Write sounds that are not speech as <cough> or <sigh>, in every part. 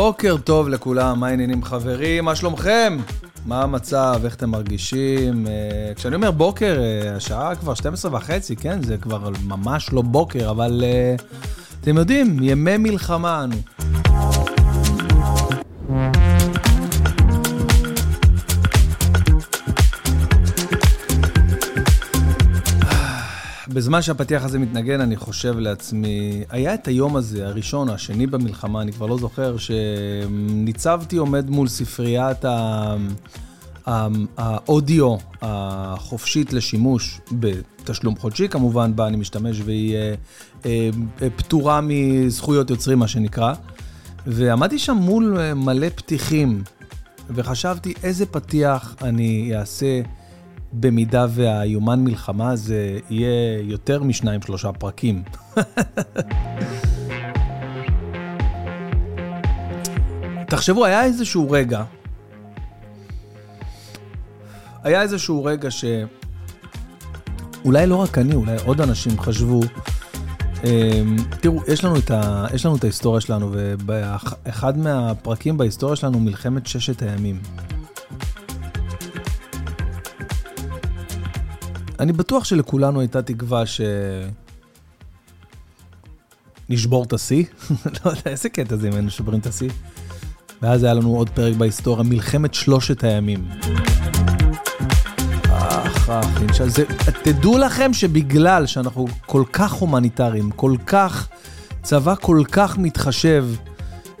בוקר טוב לכולם, מה העניינים חברים? מה שלומכם? מה המצב? איך אתם מרגישים? אה, כשאני אומר בוקר, אה, השעה כבר 12 וחצי, כן? זה כבר ממש לא בוקר, אבל אה, אתם יודעים, ימי מלחמה אנו. בזמן שהפתיח הזה מתנגן, אני חושב לעצמי, היה את היום הזה, הראשון או השני במלחמה, אני כבר לא זוכר, שניצבתי עומד מול ספריית האודיו החופשית לשימוש, בתשלום חודשי כמובן, בה אני משתמש והיא אה, אה, פטורה מזכויות יוצרים, מה שנקרא. ועמדתי שם מול אה, מלא פתיחים, וחשבתי איזה פתיח אני אעשה. במידה והיומן מלחמה הזה יהיה יותר משניים, שלושה פרקים. תחשבו, היה איזשהו רגע, היה איזשהו רגע שאולי לא רק אני, אולי עוד אנשים חשבו, אמ, תראו, יש לנו, את ה... יש לנו את ההיסטוריה שלנו, ובאחד מהפרקים בהיסטוריה שלנו, מלחמת ששת הימים. אני בטוח שלכולנו הייתה תקווה ש... נשבור את השיא, <laughs> לא יודע, איזה קטע זה אם היינו שוברים את השיא. ואז היה לנו עוד פרק בהיסטוריה, מלחמת שלושת הימים. אך, אך, זה, תדעו לכם שבגלל שאנחנו כל כך הומניטריים, כל כך, צבא כל כך מתחשב,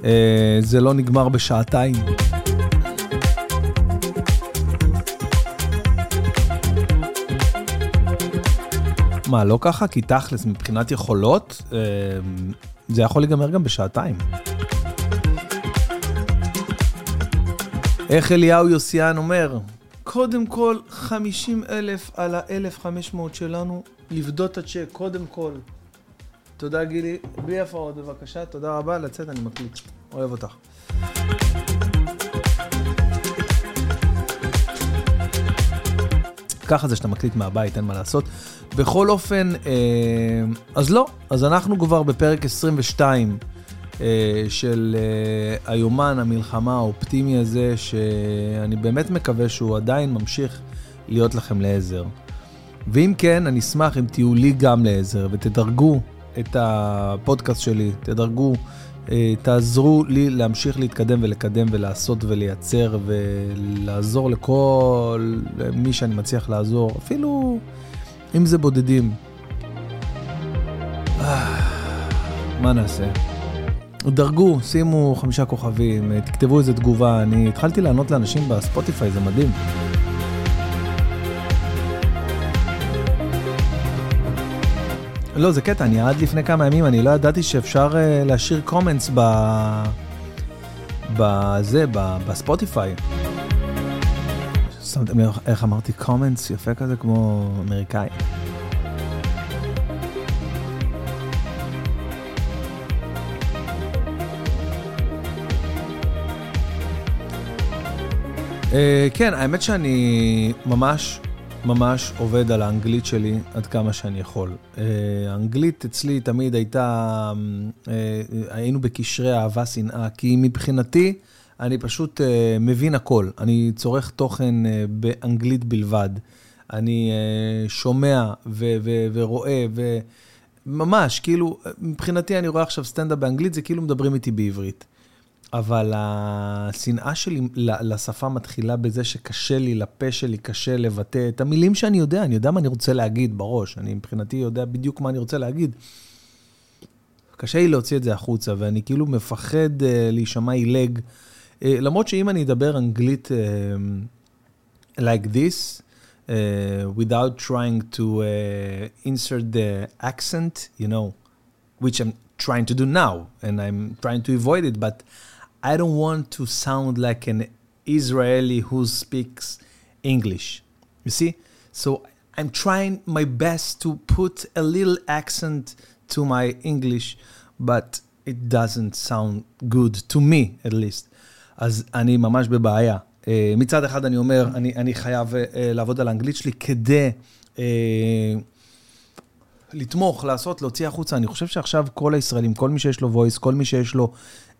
אה, זה לא נגמר בשעתיים. מה, לא ככה? כי תכלס, מבחינת יכולות, אה, זה יכול להיגמר גם בשעתיים. איך אליהו יוסיאן אומר? קודם כל, 50 אלף על ה-1,500 שלנו, לבדות את הצ'ק, קודם כל. תודה גילי, בלי הפרעות בבקשה, תודה רבה, לצאת אני מקליט, אוהב אותך. ככה זה שאתה מקליט מהבית, אין מה לעשות. בכל אופן, אה, אז לא, אז אנחנו כבר בפרק 22 אה, של אה, היומן, המלחמה האופטימי הזה, שאני באמת מקווה שהוא עדיין ממשיך להיות לכם לעזר. ואם כן, אני אשמח אם תהיו לי גם לעזר ותדרגו את הפודקאסט שלי, תדרגו, תעזרו לי להמשיך להתקדם ולקדם ולעשות ולייצר ולעזור לכל מי שאני מצליח לעזור, אפילו... אם זה בודדים. מה נעשה? דרגו, שימו חמישה כוכבים, תכתבו איזה תגובה. אני התחלתי לענות לאנשים בספוטיפיי, זה מדהים. לא, זה קטע, אני עד לפני כמה ימים, אני לא ידעתי שאפשר uh, להשאיר קומנטס ב... בזה, בספוטיפיי. שמתם לב איך אמרתי קומנטס יפה כזה כמו אמריקאי. Uh, כן, האמת שאני ממש ממש עובד על האנגלית שלי עד כמה שאני יכול. Uh, האנגלית אצלי תמיד הייתה, uh, היינו בקשרי אהבה-שנאה, כי מבחינתי, אני פשוט uh, מבין הכל. אני צורך תוכן באנגלית בלבד. אני שומע ו- ו- ורואה, וממש, כאילו, מבחינתי אני רואה עכשיו סטנדאפ באנגלית, זה כאילו מדברים איתי בעברית. אבל השנאה שלי לשפה מתחילה בזה שקשה לי, לפה שלי קשה לבטא את המילים שאני יודע, אני יודע מה אני רוצה להגיד בראש, אני מבחינתי יודע בדיוק מה אני רוצה להגיד. קשה לי להוציא את זה החוצה, ואני כאילו מפחד uh, להישמע עילג. Uh, למרות שאם אני אדבר אנגלית uh, like this, uh, without trying to uh, insert the accent, you know, which I'm trying to do now, and I'm trying to avoid it, but I don't want to sound like an Israeli who speaks English. You see? So I'm trying my best to put a little accent to my English, but it doesn't sound good to me at least. אז אני ממש בבעיה. Uh, מצד אחד אני אומר, אני, אני חייב uh, לעבוד על האנגלית שלי כדי uh, לתמוך, לעשות, להוציא החוצה. אני חושב שעכשיו כל הישראלים, כל מי שיש לו voice, כל מי שיש לו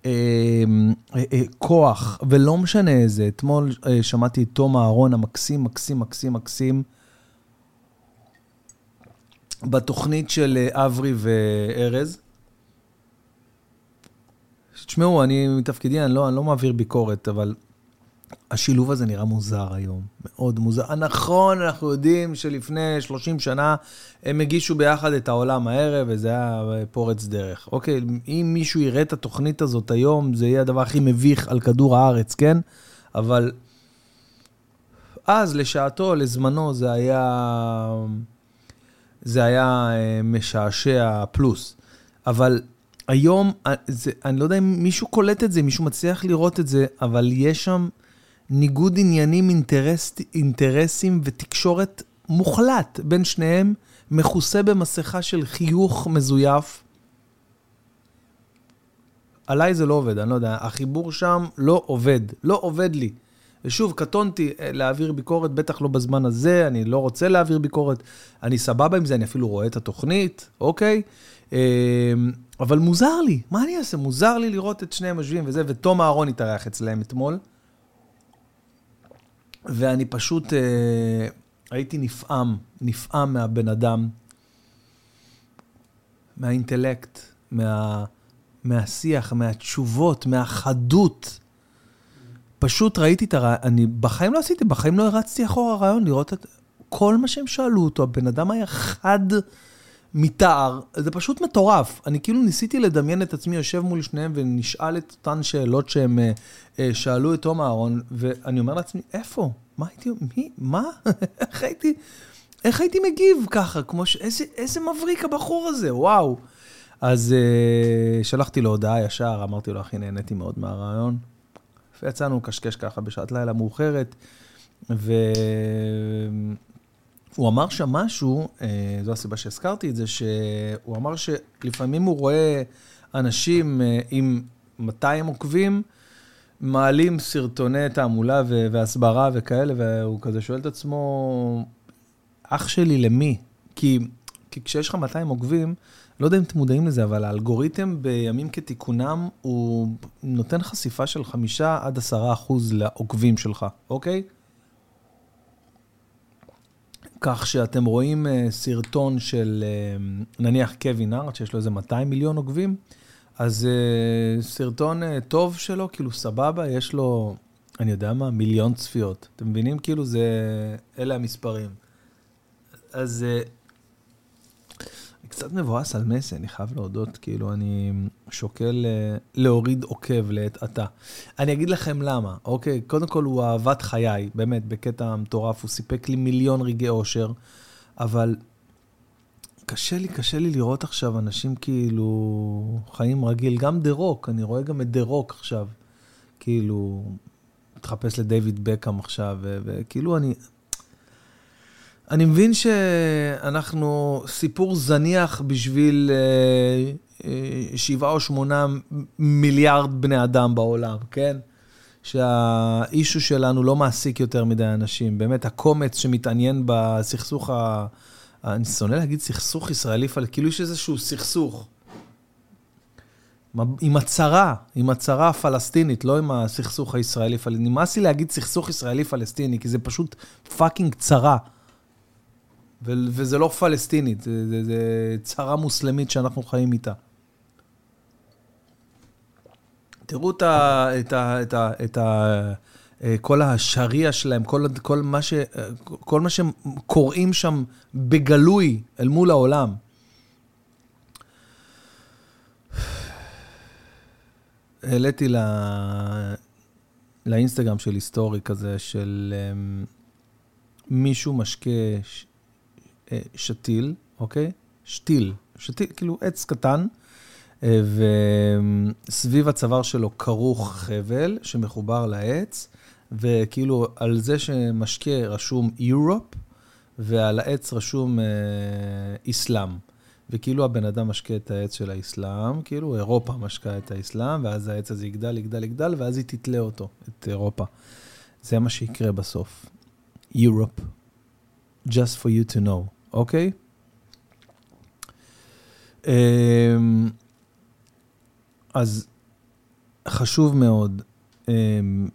אה, אה, אה, כוח, ולא משנה איזה, אתמול אה, שמעתי את תום אהרון המקסים, מקסים, מקסים, מקסים, בתוכנית של אה, אברי וארז. תשמעו, אני מתפקידי, אני לא, אני לא מעביר ביקורת, אבל השילוב הזה נראה מוזר היום, מאוד מוזר. נכון, אנחנו יודעים שלפני 30 שנה הם הגישו ביחד את העולם הערב, וזה היה פורץ דרך. אוקיי, אם מישהו יראה את התוכנית הזאת היום, זה יהיה הדבר הכי מביך על כדור הארץ, כן? אבל אז, לשעתו, לזמנו, זה היה... זה היה אה, משעשע פלוס. אבל היום, אה, זה, אני לא יודע אם מישהו קולט את זה, מישהו מצליח לראות את זה, אבל יש שם ניגוד עניינים, אינטרס, אינטרסים ותקשורת מוחלט בין שניהם, מכוסה במסכה של חיוך מזויף. עליי זה לא עובד, אני לא יודע, החיבור שם לא עובד, לא עובד לי. ושוב, קטונתי אה, להעביר ביקורת, בטח לא בזמן הזה, אני לא רוצה להעביר ביקורת, אני סבבה עם זה, אני אפילו רואה את התוכנית, אוקיי? אמ, אבל מוזר לי, מה אני אעשה? מוזר לי לראות את שניהם יושבים וזה, ותום אהרון התארח אצלם אתמול. ואני פשוט אה, הייתי נפעם, נפעם מהבן אדם, מהאינטלקט, מה, מהשיח, מהתשובות, מהחדות. פשוט ראיתי את הרעיון, אני בחיים לא עשיתי, בחיים לא הרצתי אחורה רעיון לראות את כל מה שהם שאלו אותו, הבן אדם היה חד מתאר, זה פשוט מטורף. אני כאילו ניסיתי לדמיין את עצמי יושב מול שניהם ונשאל את אותן שאלות שהם אה, אה, שאלו את תום אהרון, ואני אומר לעצמי, איפה? מה הייתי, מי, מה? <laughs> איך הייתי, איך הייתי מגיב ככה? כמו ש... איזה, איזה מבריק הבחור הזה, וואו. אז uh, שלחתי לו הודעה ישר, אמרתי לו, אחי, נהניתי מאוד מהרעיון. ויצאנו קשקש ככה בשעת לילה מאוחרת, והוא אמר שם משהו, uh, זו הסיבה שהזכרתי את זה, שהוא אמר שלפעמים הוא רואה אנשים uh, עם 200 עוקבים, מעלים סרטוני תעמולה והסברה וכאלה, והוא כזה שואל את עצמו, אח שלי למי? כי, כי כשיש לך 200 עוקבים, לא יודע אם אתם מודעים לזה, אבל האלגוריתם בימים כתיקונם, הוא נותן חשיפה של 5 עד 10 אחוז לעוקבים שלך, אוקיי? כך שאתם רואים אה, סרטון של אה, נניח קווין ארט, שיש לו איזה 200 מיליון עוקבים, אז uh, סרטון טוב שלו, כאילו סבבה, יש לו, אני יודע מה, מיליון צפיות. אתם מבינים? כאילו זה, אלה המספרים. אז קצת מבואס על מסי, אני חייב להודות, כאילו אני שוקל אה, להוריד עוקב לעת עתה. אני אגיד לכם למה, אוקיי? קודם כל הוא אהבת חיי, באמת, בקטע מטורף, הוא סיפק לי מיליון רגעי אושר, אבל קשה לי, קשה לי לראות עכשיו אנשים כאילו חיים רגיל. גם דה רוק, אני רואה גם את דה רוק עכשיו. כאילו, מתחפש לדיוויד בקאם עכשיו, וכאילו אני... אני מבין שאנחנו סיפור זניח בשביל אה, אה, שבעה או שמונה מיליארד בני אדם בעולם, כן? שהאישו שלנו לא מעסיק יותר מדי אנשים. באמת, הקומץ שמתעניין בסכסוך ה... אני שונא להגיד סכסוך ישראלי פלסטיני, כאילו יש איזשהו סכסוך. עם הצרה, עם הצרה הפלסטינית, לא עם הסכסוך הישראלי-פלסטיני. נמאס לי להגיד סכסוך ישראלי-פלסטיני, כי זה פשוט פאקינג צרה. ו- וזה לא פלסטינית, זה, זה, זה צרה מוסלמית שאנחנו חיים איתה. תראו את ה... את ה, את ה, את ה כל השריעה שלהם, כל, כל, מה ש, כל מה שהם קוראים שם בגלוי אל מול העולם. העליתי לה, לאינסטגרם של היסטורי כזה, של um, מישהו משקה שתיל, אוקיי? שתיל, שתיל, כאילו עץ קטן, uh, וסביב הצוואר שלו כרוך חבל שמחובר לעץ, וכאילו על זה שמשקה רשום Europe, ועל העץ רשום אסלאם. אה, וכאילו הבן אדם משקה את העץ של האסלאם, כאילו אירופה משקה את האסלאם, ואז העץ הזה יגדל, יגדל, יגדל, ואז היא תתלה אותו, את אירופה. זה מה שיקרה בסוף. Europe, just for you to know, אוקיי? אמ, אז חשוב מאוד, אמ,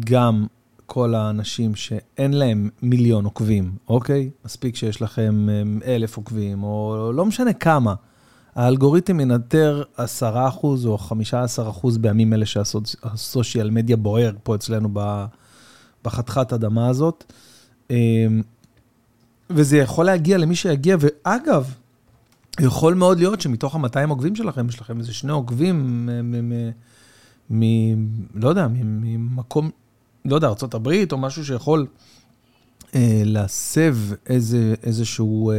גם כל האנשים שאין להם מיליון עוקבים, אוקיי? מספיק שיש לכם אמ, אלף עוקבים, או לא משנה כמה. האלגוריתם ינטר 10% או 15% בימים אלה שהסושיאל מדיה בוער פה אצלנו בחתיכת אדמה הזאת. וזה יכול להגיע למי שיגיע, ואגב, יכול מאוד להיות שמתוך ה-200 עוקבים שלכם, יש לכם איזה שני עוקבים מ... לא יודע, ממקום, לא יודע, ארה"ב או משהו שיכול אה, להסב איזה, איזשהו אה,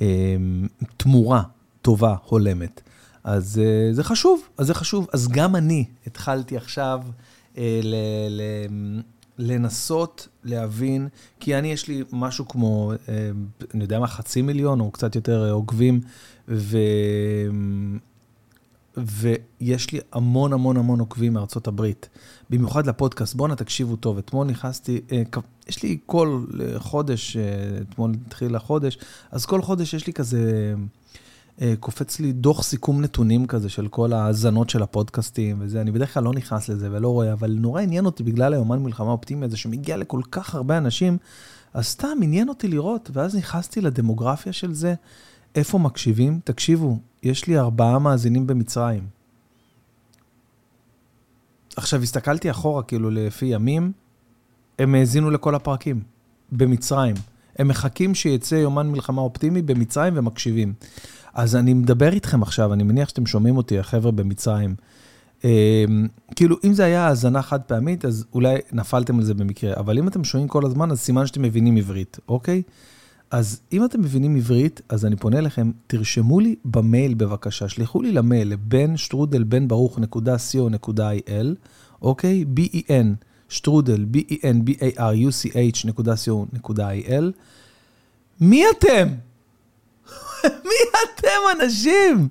אה, תמורה טובה, הולמת. אז אה, זה חשוב, אז זה חשוב. אז גם אני התחלתי עכשיו אה, ל... ל לנסות להבין, כי אני, יש לי משהו כמו, אה, אני יודע מה, חצי מיליון או קצת יותר אה, עוקבים, ו... ויש לי המון המון המון עוקבים מארצות הברית, במיוחד לפודקאסט. בואנה, תקשיבו טוב, אתמול נכנסתי, אה, יש לי כל חודש, אתמול התחיל החודש, אז כל חודש יש לי כזה... אה, קופץ לי דוח סיכום נתונים כזה של כל ההאזנות של הפודקאסטים וזה, אני בדרך כלל לא נכנס לזה ולא רואה, אבל נורא עניין אותי בגלל היומן מלחמה אופטימי הזה שמגיע לכל כך הרבה אנשים, אז סתם עניין אותי לראות, ואז נכנסתי לדמוגרפיה של זה, איפה מקשיבים? תקשיבו, יש לי ארבעה מאזינים במצרים. עכשיו, הסתכלתי אחורה, כאילו, לפי ימים, הם האזינו לכל הפרקים, במצרים. הם מחכים שיצא יומן מלחמה אופטימי במצרים ומקשיבים. אז אני מדבר איתכם עכשיו, אני מניח שאתם שומעים אותי, החבר'ה במצרים. אמ, כאילו, אם זה היה האזנה חד פעמית, אז אולי נפלתם על זה במקרה, אבל אם אתם שומעים כל הזמן, אז סימן שאתם מבינים עברית, אוקיי? אז אם אתם מבינים עברית, אז אני פונה אליכם, תרשמו לי במייל בבקשה, שלחו לי למייל לבן שטרודל בן ברוך נקודה co.il, אוקיי? b-e-n, שטרודל, b-e-n, b-a-r-u-c-h נקודה co.il. מי אתם? <laughs> מי אתם אנשים?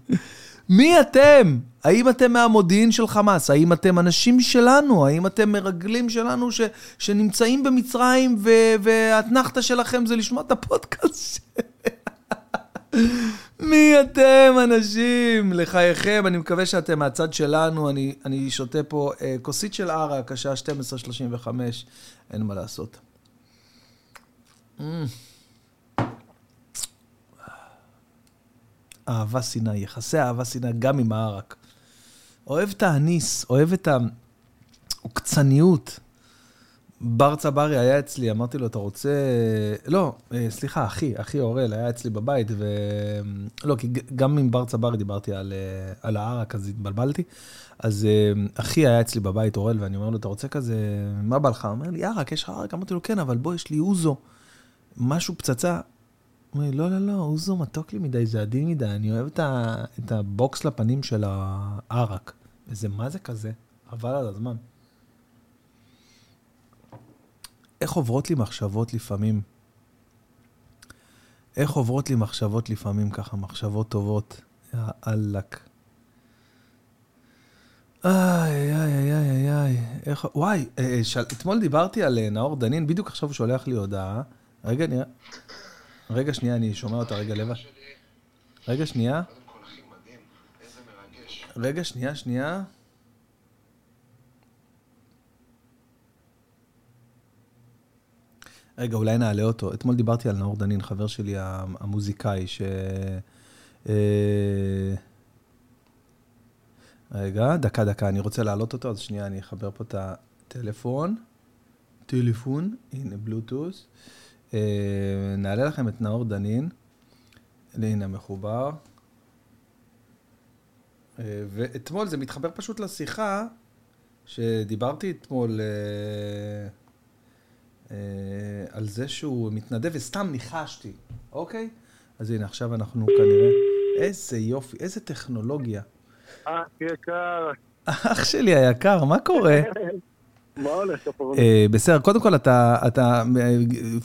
מי אתם? האם אתם מהמודיעין של חמאס? האם אתם אנשים שלנו? האם אתם מרגלים שלנו ש, שנמצאים במצרים והאתנחתא שלכם זה לשמוע את הפודקאסט? <laughs> מי אתם אנשים? לחייכם, אני מקווה שאתם מהצד שלנו. אני, אני שותה פה אה, כוסית של ערק, השעה 12:35, אין מה לעשות. Mm. אהבה שנאה, יחסי אהבה שנאה גם עם הערק. אוהב את האניס, אוהב את העוקצניות. בר צברי היה אצלי, אמרתי לו, אתה רוצה... לא, אה, סליחה, אחי, אחי אורל היה אצלי בבית, ו... לא, כי גם עם בר צברי דיברתי על, אה, על הערק, אז התבלבלתי. אז אה, אחי היה אצלי בבית, אורל, ואני אומר לו, אתה רוצה כזה, מה בא לך? הוא אומר לי, ערק, יש לך ערק? אמרתי לו, כן, אבל בוא, יש לי אוזו. משהו פצצה. אומר לי, לא, לא, לא, אוזו מתוק לי מדי, זה עדין מדי, אני אוהב את, ה, את הבוקס לפנים של הערק. וזה, מה זה כזה? חבל על הזמן. איך עוברות לי מחשבות לפעמים? איך עוברות לי מחשבות לפעמים ככה, מחשבות טובות? יא אללק. איי, איי, איי, איי, איי, איך... וואי, אה, של... אתמול דיברתי על אה, נאור דנין, בדיוק עכשיו הוא שולח לי הודעה. רגע, נראה... רגע, שנייה, אני שומע אותה רגע לבד. רגע, שנייה. רגע, שנייה, שנייה. רגע, אולי נעלה אותו. אתמול דיברתי על נאור דנין, חבר שלי המוזיקאי, ש... אה, רגע, דקה, דקה, אני רוצה להעלות אותו, אז שנייה, אני אחבר פה את הטלפון. טלפון, הנה בלוטוס. אה, נעלה לכם את נאור דנין. הנה מחובר. אה, ואתמול זה מתחבר פשוט לשיחה שדיברתי אתמול אה, על זה שהוא מתנדב וסתם ניחשתי, אוקיי? אז הנה, עכשיו אנחנו כנראה... איזה יופי, איזה טכנולוגיה. אח יקר. אח שלי היקר, מה קורה? <laughs> מה הולך, כפרות? אה, בסדר, קודם כל אתה, אתה,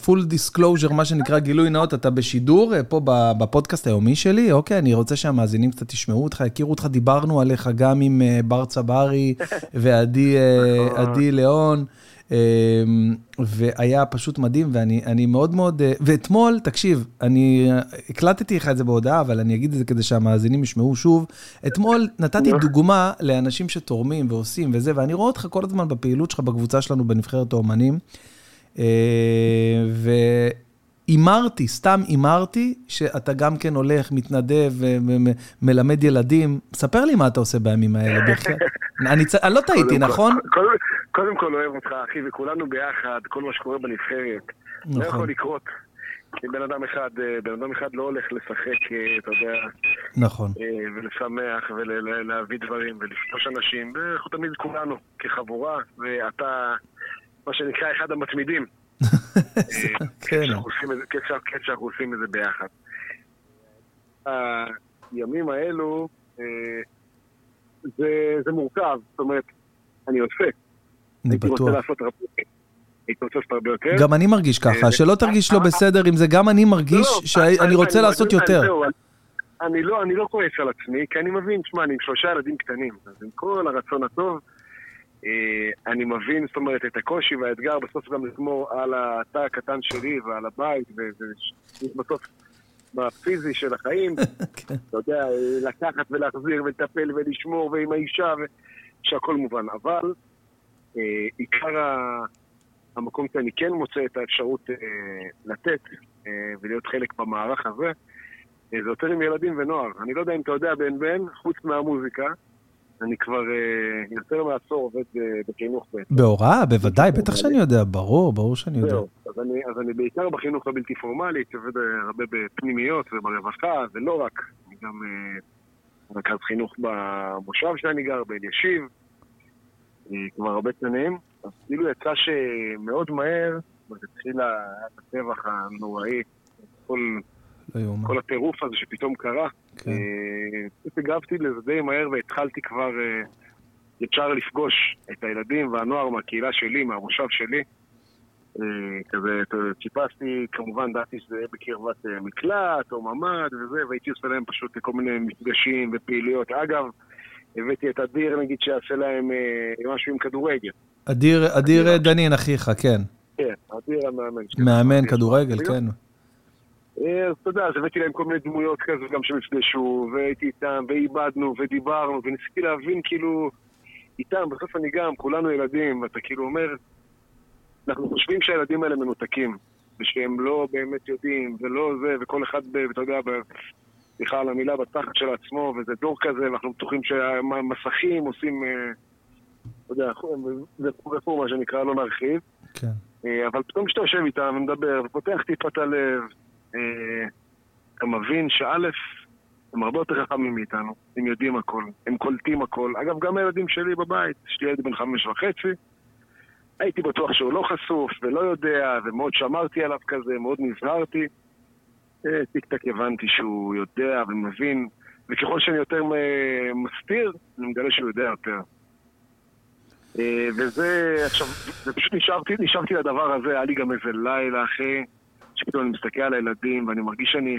full disclosure, מה שנקרא גילוי נאות, אתה בשידור אה, פה בפודקאסט היומי שלי, אוקיי? אני רוצה שהמאזינים קצת ישמעו אותך, יכירו אותך, דיברנו עליך גם עם אה, בר צברי <laughs> ועדי נכון. ליאון. והיה פשוט מדהים, ואני מאוד מאוד, ואתמול, תקשיב, אני הקלטתי לך את זה בהודעה, אבל אני אגיד את זה כדי שהמאזינים ישמעו שוב. אתמול נתתי דוגמה לאנשים שתורמים ועושים וזה, ואני רואה אותך כל הזמן בפעילות שלך בקבוצה שלנו בנבחרת האומנים. והימרתי, סתם הימרתי, שאתה גם כן הולך, מתנדב ומלמד ילדים. ספר לי מה אתה עושה בימים האלה, בכלל. אני לא טעיתי, נכון? קודם כל אוהב אותך, אחי, וכולנו ביחד, כל מה שקורה בנבחרת. לא יכול לקרות. אם בן אדם אחד, בן אדם אחד לא הולך לשחק, אתה יודע, נכון. ולשמח ולהביא דברים ולפגוש אנשים, ואנחנו תמיד כולנו כחבורה, ואתה, מה שנקרא, אחד המתמידים. כן, שאנחנו עושים את זה ביחד. הימים האלו, זה מורכב, זאת אומרת, אני עושה. אני בטוח. רוצה לעשות הרבה. הייתי רוצה לעשות הרבה יותר. גם אני מרגיש ככה, שלא תרגיש לא בסדר עם זה, גם אני מרגיש שאני רוצה לעשות יותר. אני לא, אני לא כועס על עצמי, כי אני מבין, שמע, אני עם שלושה ילדים קטנים, אז עם כל הרצון הטוב, אני מבין, זאת אומרת, את הקושי והאתגר בסוף גם לשמור על התא הקטן שלי ועל הבית, ובסוף בפיזי של החיים, <laughs> אתה יודע, לקחת ולהחזיר ולטפל ולשמור ועם האישה, שהכל מובן. אבל עיקר המקום שאני כן מוצא את האפשרות לתת ולהיות חלק במערך הזה, זה יותר עם ילדים ונוער. אני לא יודע אם אתה יודע, בן בן, חוץ מהמוזיקה, אני כבר יותר מעשור עובד בחינוך בעצם. בהוראה, בוודאי, בטח שאני יודע, ברור, ברור שאני יודע. זהו, אז אני בעיקר בחינוך הבלתי פורמלי, עובד הרבה בפנימיות וברווחה, ולא רק, אני גם רכז חינוך במושב שאני גר, באלישיב, כבר הרבה שנים. אז כאילו יצא שמאוד מהר, התחיל הטבח הנוראי, כל... כל הטירוף הזה שפתאום קרה. כן. הגבתי לזה די מהר והתחלתי כבר ישר לפגוש את הילדים והנוער מהקהילה שלי, מהמושב שלי. כזה, חיפשתי, כמובן, דעתי שזה יהיה בקרבת מקלט או ממ"ד וזה, והייתי עושה להם פשוט כל מיני מפגשים ופעילויות. אגב, הבאתי את אדיר, נגיד, שיעשה להם משהו עם כדורגל. אדיר דנין, אחיך, כן. כן, אדיר המאמן. מאמן כדורגל, כן. אז אתה יודע, אז הבאתי להם כל מיני דמויות כזה גם שנפגשו, והייתי איתם, ואיבדנו, ודיברנו, וניסיתי להבין כאילו איתם, בסוף אני גם, כולנו ילדים, ואתה כאילו אומר, אנחנו חושבים שהילדים האלה מנותקים, ושהם לא באמת יודעים, ולא זה, וכל אחד, אתה יודע, סליחה על המילה, בתחת של עצמו, וזה דור כזה, ואנחנו בטוחים שהמסכים עושים, אתה יודע, זה פור מה שנקרא, לא נרחיב. כן. אבל פתאום כשאתה יושב איתם ומדבר, ופותח טיפה את הלב, אתה מבין שא', הם הרבה יותר חכמים מאיתנו, הם יודעים הכל, הם קולטים הכל. אגב, גם הילדים שלי בבית, יש לי ילד בן חמש וחצי, הייתי בטוח שהוא לא חשוף ולא יודע, ומאוד שמרתי עליו כזה, מאוד נזהרתי. טיק טק הבנתי שהוא יודע ומבין, וככל שאני יותר מסתיר, אני מגלה שהוא יודע יותר. וזה, עכשיו, ופשוט נשארתי, נשארתי לדבר הזה, היה לי גם איזה לילה, אחי, שפתאום אני מסתכל על הילדים ואני מרגיש שאני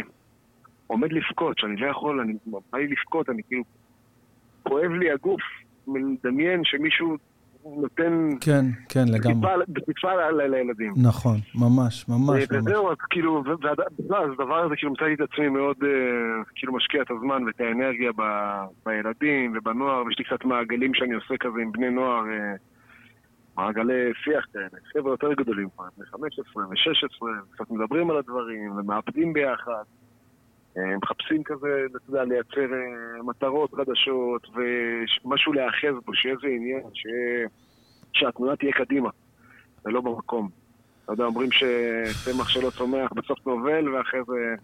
עומד לבכות, שאני לא יכול, אני בא לי לבכות, אני כאילו, כואב לי הגוף, מדמיין שמישהו נותן... כן, כן, לגמרי. בטיפה לילדים. נכון, ממש, ממש. וזהו, אז כאילו, אז הדבר הזה, כאילו, מצאתי את עצמי מאוד, כאילו, משקיע את הזמן ואת האנרגיה בילדים ובנוער, ויש לי קצת מעגלים שאני עושה כזה עם בני נוער, מעגלי שיח כאלה, חבר'ה יותר גדולים כבר, בני 15 ו-16, קצת מדברים על הדברים ומאבדים ביחד. מחפשים כזה, אתה יודע, לייצר מטרות חדשות ומשהו להיאחז בו, שיהיה איזה עניין, שהתמונה תהיה קדימה ולא במקום. אתה יודע, אומרים שצמח שלא צומח בסוף נובל ואחרי זה...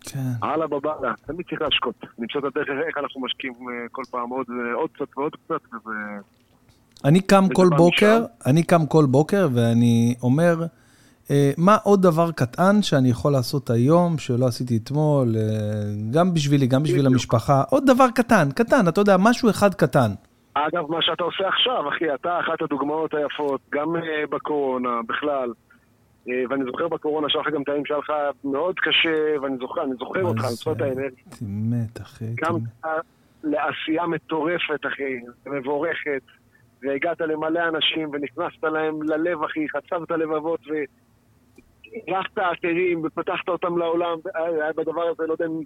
כן. הלאה בבאללה, תמיד צריך להשקות. למצוא את הדרך איך אנחנו משקיעים כל פעם עוד, עוד קצת ועוד קצת, וזה... אני קם כל בוקר, אני קם כל בוקר ואני אומר... מה עוד דבר קטן שאני יכול לעשות היום, שלא עשיתי אתמול, גם בשבילי, גם בשביל המשפחה, עוד דבר קטן, קטן, אתה יודע, משהו אחד קטן. אגב, מה שאתה עושה עכשיו, אחי, אתה אחת הדוגמאות היפות, גם בקורונה, בכלל. ואני זוכר בקורונה שלך גם טעים שהיה לך מאוד קשה, ואני זוכר, אני זוכר אותך, אני זוכר את האנרגיה. מת, אחי. גם לעשייה מטורפת, אחי, מבורכת. והגעת למלא אנשים, ונכנסת להם ללב, אחי, חצבת לבבות, והרחת אחרים, ופתחת אותם לעולם, היה בדבר הזה, לא יודע אם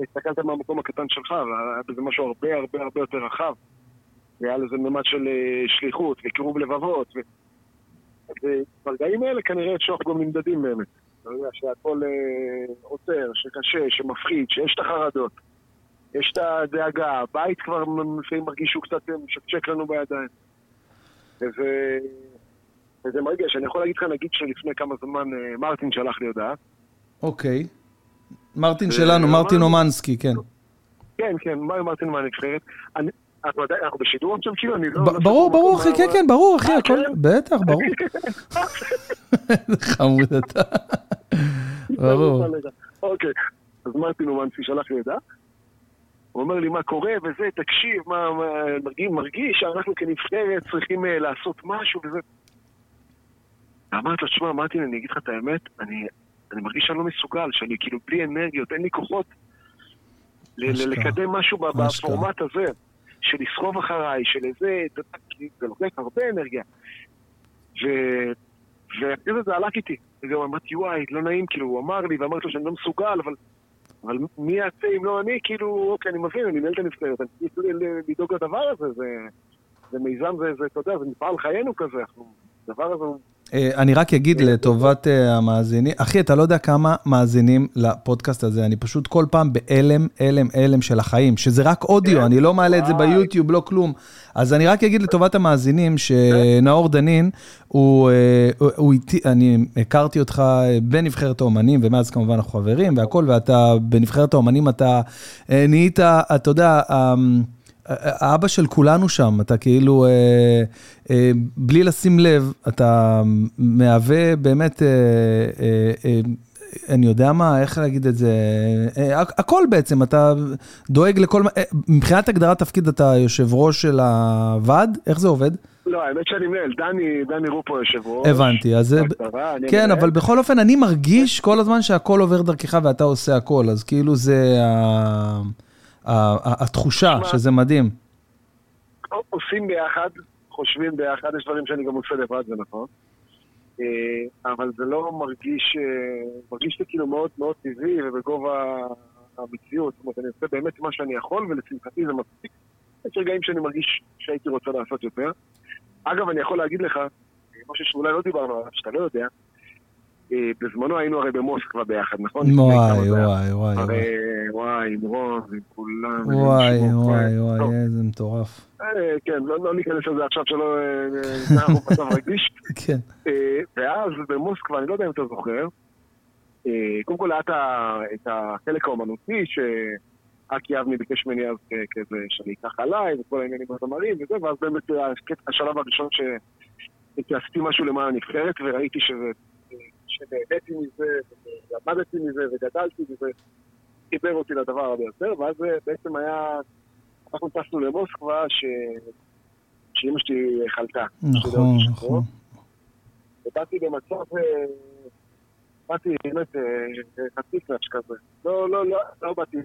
הסתכלת מהמקום הקטן שלך, בזה משהו הרבה הרבה הרבה יותר רחב. והיה לזה ממד של אה, שליחות וקירוב לבבות. ו... וברגעים האלה כנראה שאנחנו גם נמדדים באמת. אתה יודע, שהכל אה, עוצר, שקשה, שמפחיד, שיש את החרדות, יש את הדאגה, הבית כבר לפעמים מרגיש שהוא קצת משקשק לנו בידיים. וזה, וזה מרגש. אני יכול להגיד לך, נגיד שלפני כמה זמן אה, מרטין שלח לי הודעה. אוקיי. מרטין שלנו, מרטין אומנסקי, כן. כן, כן, מרטין מהנבחרת. אנחנו בשידור עכשיו כאילו? אני לא... ברור, ברור, אחי, כן, כן, ברור, אחי, הכל... כן? בטח, ברור. <laughs> איזה חמוד אתה. ברור. אוקיי, אז מרטין אומנסקי שלח לי הודעה. הוא אומר לי מה קורה וזה, תקשיב, מה, מרגיש, שאנחנו כנבחרת צריכים לעשות משהו וזה. אמרתי לו, תשמע, אמרתי, אני אגיד לך את האמת, אני, אני מרגיש שאני לא מסוגל, שאני כאילו בלי אנרגיות, אין לי כוחות לקדם משהו בפורמט הזה, של לסחוב אחריי, של איזה, זה לוקח הרבה אנרגיה. ואחרי זה זה הלך איתי. וגם אמרתי, וואי, לא נעים, כאילו, הוא אמר לי, ואמרתי לו שאני לא מסוגל, אבל אבל מי יעשה אם לא אני? כאילו, אוקיי, אני מבין, אני מנהל את הנבחרת, אני צריך לדאוג לדבר הזה, זה, זה מיזם, זה, זה, אתה יודע, זה מפעל חיינו כזה, אנחנו, הדבר הזה הוא... אה, אני רק אגיד לטובת אה, המאזינים, אחי, אתה לא יודע כמה מאזינים לפודקאסט הזה, אני פשוט כל פעם בהלם, הלם, הלם של החיים, שזה רק אודיו, כן. אני לא מעלה את זה ביוטיוב, לא כלום. אז אני רק אגיד לטובת המאזינים, שנאור דנין, הוא, אה, הוא איתי, אני הכרתי אותך בנבחרת האומנים, ומאז כמובן אנחנו חברים והכול, ואתה בנבחרת האומנים, אתה נהיית, אתה יודע, אמ, האבא של כולנו שם, אתה כאילו, אה, אה, בלי לשים לב, אתה מהווה באמת, אה, אה, אה, אני יודע מה, איך להגיד את זה, אה, הכל בעצם, אתה דואג לכל, אה, מבחינת הגדרת תפקיד אתה יושב ראש של הוועד, איך זה עובד? לא, האמת שאני מנהל, דני, דני רופו יושב ראש. הבנתי, אז... כן, אבל בכל אופן, אני מרגיש כל הזמן שהכל עובר דרכך ואתה עושה הכל, אז כאילו זה... התחושה שזה מדהים. עושים ביחד, חושבים ביחד, יש דברים שאני גם עושה לבד, זה נכון. אה, אבל זה לא מרגיש, אה, מרגיש לי כאילו מאוד מאוד טבעי ובגובה המציאות. זאת אומרת, אני עושה באמת מה שאני יכול, ולשמחתי זה מספיק. יש רגעים שאני מרגיש שהייתי רוצה לעשות יותר. אגב, אני יכול להגיד לך, משהו שאולי לא דיברנו עליו, שאתה לא יודע, אה, בזמנו היינו הרי במוסקבה ביחד, נכון? וואי, וואי, וואי. הרי, וואי, עם רון ועם כולם. וואי, וואי, וואי, איזה מטורף. אה, כן, לא, לא ניכנס לזה עכשיו שלא אה, אנחנו במצב <laughs> רגיש. כן. ואז במוסקבה, אני לא יודע אם אתה זוכר, קודם כל היה את החלק האומנותי, שאקי אבני ביקש ממני אז כזה שאני אקח עליי, וכל העניינים הזמרים וזה, ואז באמת השלב הראשון שעשיתי משהו למען הנבחרת, וראיתי שזה שנהניתי מזה, ולמדתי מזה, וגדלתי מזה, חיבר אותי לדבר הרבה יותר, ואז בעצם היה, אנחנו טסנו למוסקבה, ש... שאימא שלי חלתה. נכון, נכון. ובאתי במצב, אה, באתי באמת אה, חצי קלאץ' כזה. לא, לא, לא, לא באתי,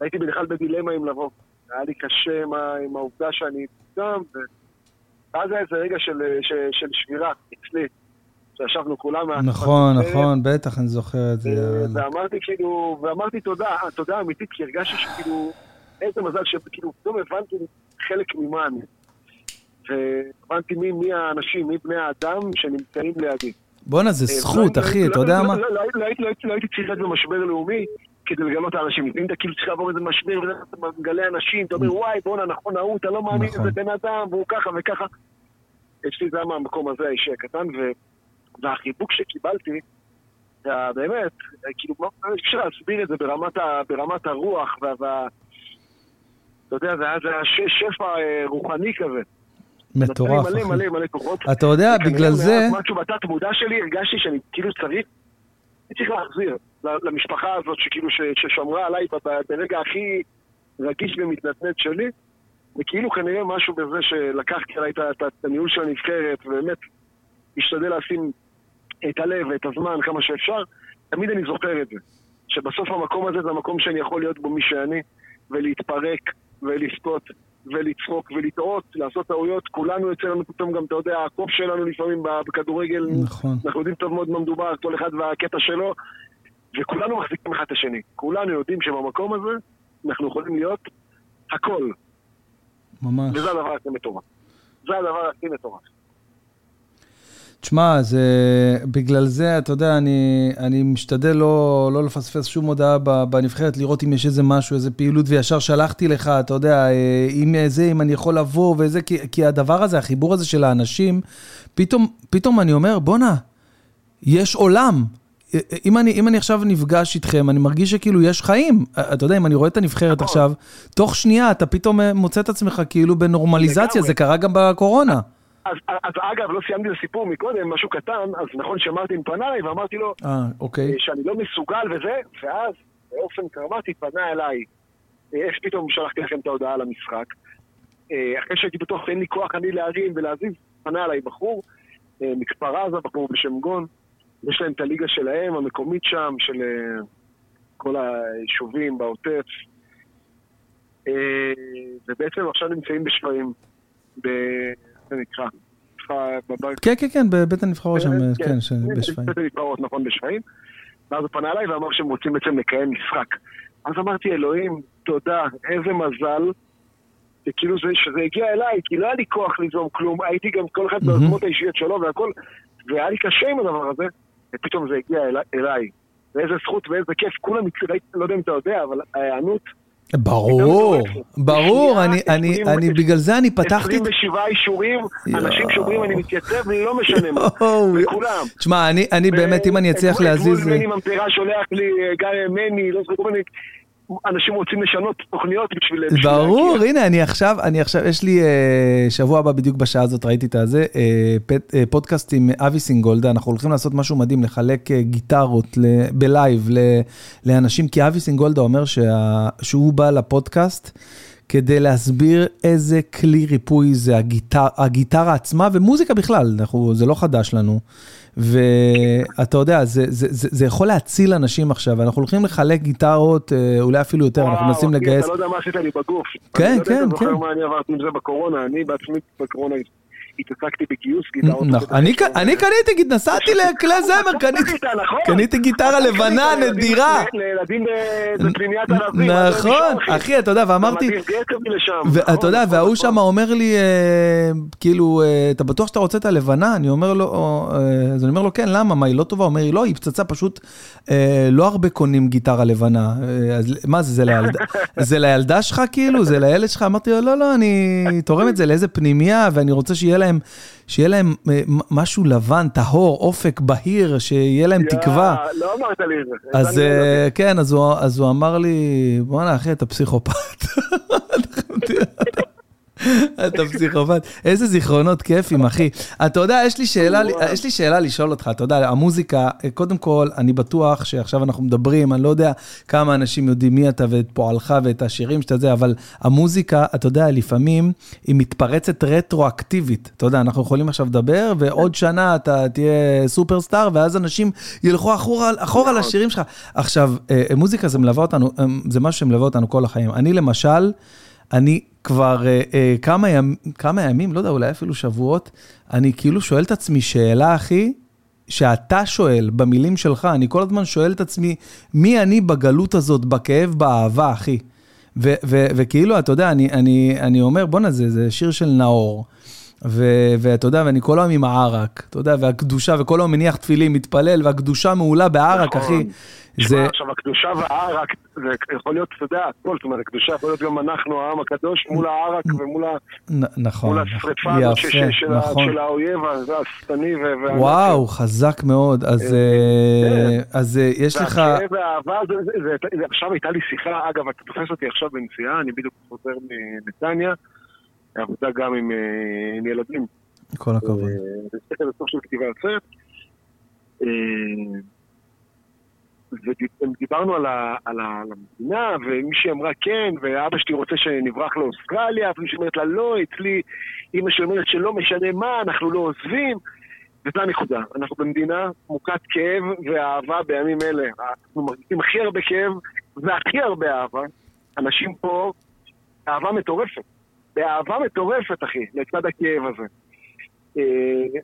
הייתי בכלל בדילמה אם לבוא. היה לי קשה עם, עם העובדה שאני שם, ואז היה איזה רגע של, של, של שבירה אצלי. שישבנו כולם... נכון, נכון, בטח, אני זוכר את זה. ואמרתי כאילו, ואמרתי תודה, תודה אמיתית, כי הרגשתי שכאילו, איזה מזל שכאילו, פתאום הבנתי חלק ממה אני. והבנתי מי, מי האנשים, מי בני האדם שנמצאים לידי. בואנה, זה אה, זכות, אחי, אתה יודע מה? לא הייתי צריך להיות במשבר לאומי כדי לגלות את האנשים. אם אתה כאילו צריך לעבור איזה משבר, ואתה מגלה אנשים, אתה אומר, וואי, בואנה, נכון, ההוא, אתה לא מאמין נכון. בן אדם, והוא ככה וככה. אצלי זה היה מהמקום הזה האישי הקטן, והחיבוק שקיבלתי, זה באמת, כאילו, אי אפשר להסביר את זה ברמת, ה, ברמת הרוח, וה... אתה יודע, זה היה שפע אה, רוחני כזה. מטורף. מלא מלא מלא כוחות. אתה יודע, בגלל זה... משהו בתת מודע שלי, הרגשתי שאני כאילו צריך, אני צריך להחזיר למשפחה הזאת שכאילו ששמרה עליי ברגע הכי רגיש ומתנדנד שלי, וכאילו כנראה משהו בזה שלקחתי עליי את הניהול של הנבחרת, ובאמת משתדל לשים את הלב ואת הזמן כמה שאפשר, תמיד אני זוכר את זה. שבסוף המקום הזה זה המקום שאני יכול להיות בו מי שאני, ולהתפרק ולזכות ולצחוק ולטעות, לעשות טעויות, כולנו יוצא לנו פתאום גם, אתה יודע, הקוף שלנו לפעמים בכדורגל, נכון. אנחנו יודעים טוב מאוד מה מדובר, כל אחד והקטע שלו, וכולנו מחזיקים אחד את השני. כולנו יודעים שבמקום הזה אנחנו יכולים להיות הכל. ממש. וזה הדבר הכי מטורף. זה הדבר הכי מטורף. תשמע, זה, בגלל זה, אתה יודע, אני, אני משתדל לא, לא לפספס שום הודעה בנבחרת, לראות אם יש איזה משהו, איזה פעילות, וישר שלחתי לך, אתה יודע, אה, אם זה, אם אני יכול לבוא וזה, כי, כי הדבר הזה, החיבור הזה של האנשים, פתאום, פתאום אני אומר, בואנה, יש עולם. אם אני, אם אני עכשיו נפגש איתכם, אני מרגיש שכאילו יש חיים. אתה יודע, אם אני רואה את הנבחרת נכון. עכשיו, תוך שנייה אתה פתאום אה, מוצא את עצמך כאילו בנורמליזציה. זה קרה גם בקורונה. אז, אז אגב, לא סיימתי את הסיפור מקודם, משהו קטן, אז נכון שמרטין פנה אליי ואמרתי לו אה, אוקיי. אה, שאני לא מסוגל וזה, ואז באופן קרמטי פנה אליי, אה, איך פתאום שלחתי לכם את ההודעה על המשחק. אה, אחרי שהייתי בטוח שאין לי כוח אני להרים ולהזיז, פנה אליי בחור אה, מכפר עזה, בחור בשם גון, יש להם את הליגה שלהם, המקומית שם, של אה, כל היישובים בעוטף. אה, ובעצם עכשיו נמצאים בשפיים, זה נקרא? בבית כן, כן, כן, בבית הנבחרות שם, כן, כן, ש- בשפיים. בית הנבחרות, נכון, בשפיים. ואז הוא פנה אליי ואמר שהם רוצים בעצם לקיים משחק. אז אמרתי, אלוהים, תודה, איזה מזל. וכאילו זה, שזה הגיע אליי, כי לא היה לי כוח ליזום כלום, הייתי גם כל אחד. בעצמות האישיות שלו והכל, והיה לי קשה עם הדבר הזה, ופתאום זה הגיע אלי- אליי. ואיזה זכות ואיזה כיף, כולם, לא יודע אם אתה יודע, אבל ההיענות, ברור, פתאום ברור, אני, אני, אני, בגלל זה אני פתחתי... את- 27 אישורים. אנשים שאומרים אני מתייצב, לא משנה מה, <laughs> וכולם. תשמע, אני, אני באמת, אם אני אצליח להזיז... אתמול מני ממטרה שולח לי, אה, גיא מני, לא זוכר. אנשים רוצים לשנות תוכניות בשביל... ברור. הנה, אני עכשיו, אני עכשיו, יש לי אה, שבוע הבא בדיוק בשעה הזאת, ראיתי את הזה, אה, פט- אה, פודקאסט עם אבי סינגולדה, אנחנו הולכים לעשות משהו מדהים, לחלק אה, גיטרות ל- ב live ל- לאנשים, כי אבי סינגולדה אומר שה- שהוא בא לפודקאסט. כדי להסביר איזה כלי ריפוי זה הגיטר, הגיטרה עצמה ומוזיקה בכלל, אנחנו, זה לא חדש לנו. ואתה יודע, זה, זה, זה, זה יכול להציל אנשים עכשיו, אנחנו הולכים לחלק גיטרות, אה, אולי אפילו יותר, אנחנו וואו, מנסים אחי, לגייס. אתה לא יודע מה עשית לי בגוף. כן, אני לא יודע אם כן, אתה זוכר כן. מה אני עברתי עם זה בקורונה, אני בעצמי בקורונה התעסקתי בגיוס גיטרות. נכון, אני קניתי, נסעתי לכלי זמר, קניתי- נכון. קניתי גיטרה לבנה נדירה. לילדים בפנימיית ערבים. נכון, אחי, אתה יודע, ואמרתי, ואתה יודע, וההוא שם אומר לי, אה, כאילו, אה, אתה בטוח שאתה רוצה את הלבנה? אני אומר לו, אה, אז אני אומר לו, כן, למה? מה, היא לא טובה? אומר לי, לא, היא פצצה, פשוט לא הרבה קונים גיטרה לבנה. אז מה זה, <laughs> זה לילדה שלך כאילו? זה לילד שלך? אמרתי לו, לא, לא, אני תורם את זה לאיזה פנימייה, ואני רוצה שיהיה להם, שיהיה להם אה, משהו לבן, טהור, אופק, בהיר, שיהיה להם תקווה. לא אמרת לי את זה. אז לא. אה, כן, אז הוא, אז הוא אמר לי, בואנה אחי, אתה פסיכופת. <laughs> <laughs> אתה פסיכופת. איזה זיכרונות כיפים, אחי. אתה יודע, יש לי שאלה, וואו. יש לי שאלה לשאול אותך, אתה יודע, המוזיקה, קודם כל, אני בטוח שעכשיו אנחנו מדברים, אני לא יודע כמה אנשים יודעים מי אתה ואת פועלך ואת השירים שאתה זה, אבל המוזיקה, אתה יודע, לפעמים היא מתפרצת רטרואקטיבית. אתה יודע, אנחנו יכולים עכשיו לדבר, ועוד שנה אתה תהיה סופרסטאר, ואז אנשים ילכו אחורה, אחורה. לשירים שלך. עכשיו, אה, מוזיקה זה מלווה אותנו, אה, זה משהו שמלווה אותנו כל החיים. אני למשל, אני כבר אה, אה, כמה, ימ, כמה ימים, לא יודע, אולי אפילו שבועות, אני כאילו שואל את עצמי שאלה, אחי, שאתה שואל במילים שלך, אני כל הזמן שואל את עצמי, מי אני בגלות הזאת, בכאב, באהבה, אחי? ו- ו- וכאילו, אתה יודע, אני, אני, אני אומר, בואנה, זה, זה שיר של נאור. ואתה יודע, ואני כל היום עם הערק, אתה יודע, והקדושה, וכל היום מניח תפילין, מתפלל, והקדושה מעולה בערק, נכון. אחי. זה, עכשיו, הקדושה והערק, זה יכול להיות, אתה יודע, הכל, זאת אומרת, הקדושה יכול להיות גם אנחנו, העם הקדוש, מול הערק ומול נכון, נכון. השרפה הזאת של נכון. של האויב השטני. וואו, חזק מאוד. אז, אה, אז אה, יש לך... והאהבה, עכשיו הייתה לי שיחה, אגב, אתה תופס אותי עכשיו בנסיעה, אני בדיוק חוזר מנתניה, עבודה גם עם אה, עם ילדים. כל הכבוד. אה, זה ספר לסוף של כתיבה יוצרת. אה, ודיברנו על, ה, על, ה, על המדינה, ומישהי אמרה כן, ואבא שלי רוצה שנברח לאוסטרליה, ומישהי אומרת לה לא, אצלי אימא שלי אומרת שלא משנה מה, אנחנו לא עוזבים. וזו הנקודה, אנחנו במדינה מוכת כאב ואהבה בימים אלה. אנחנו מרגישים הכי הרבה כאב והכי הרבה אהבה. אנשים פה, אהבה מטורפת. באהבה מטורפת, אחי, לצד הכאב הזה. אה,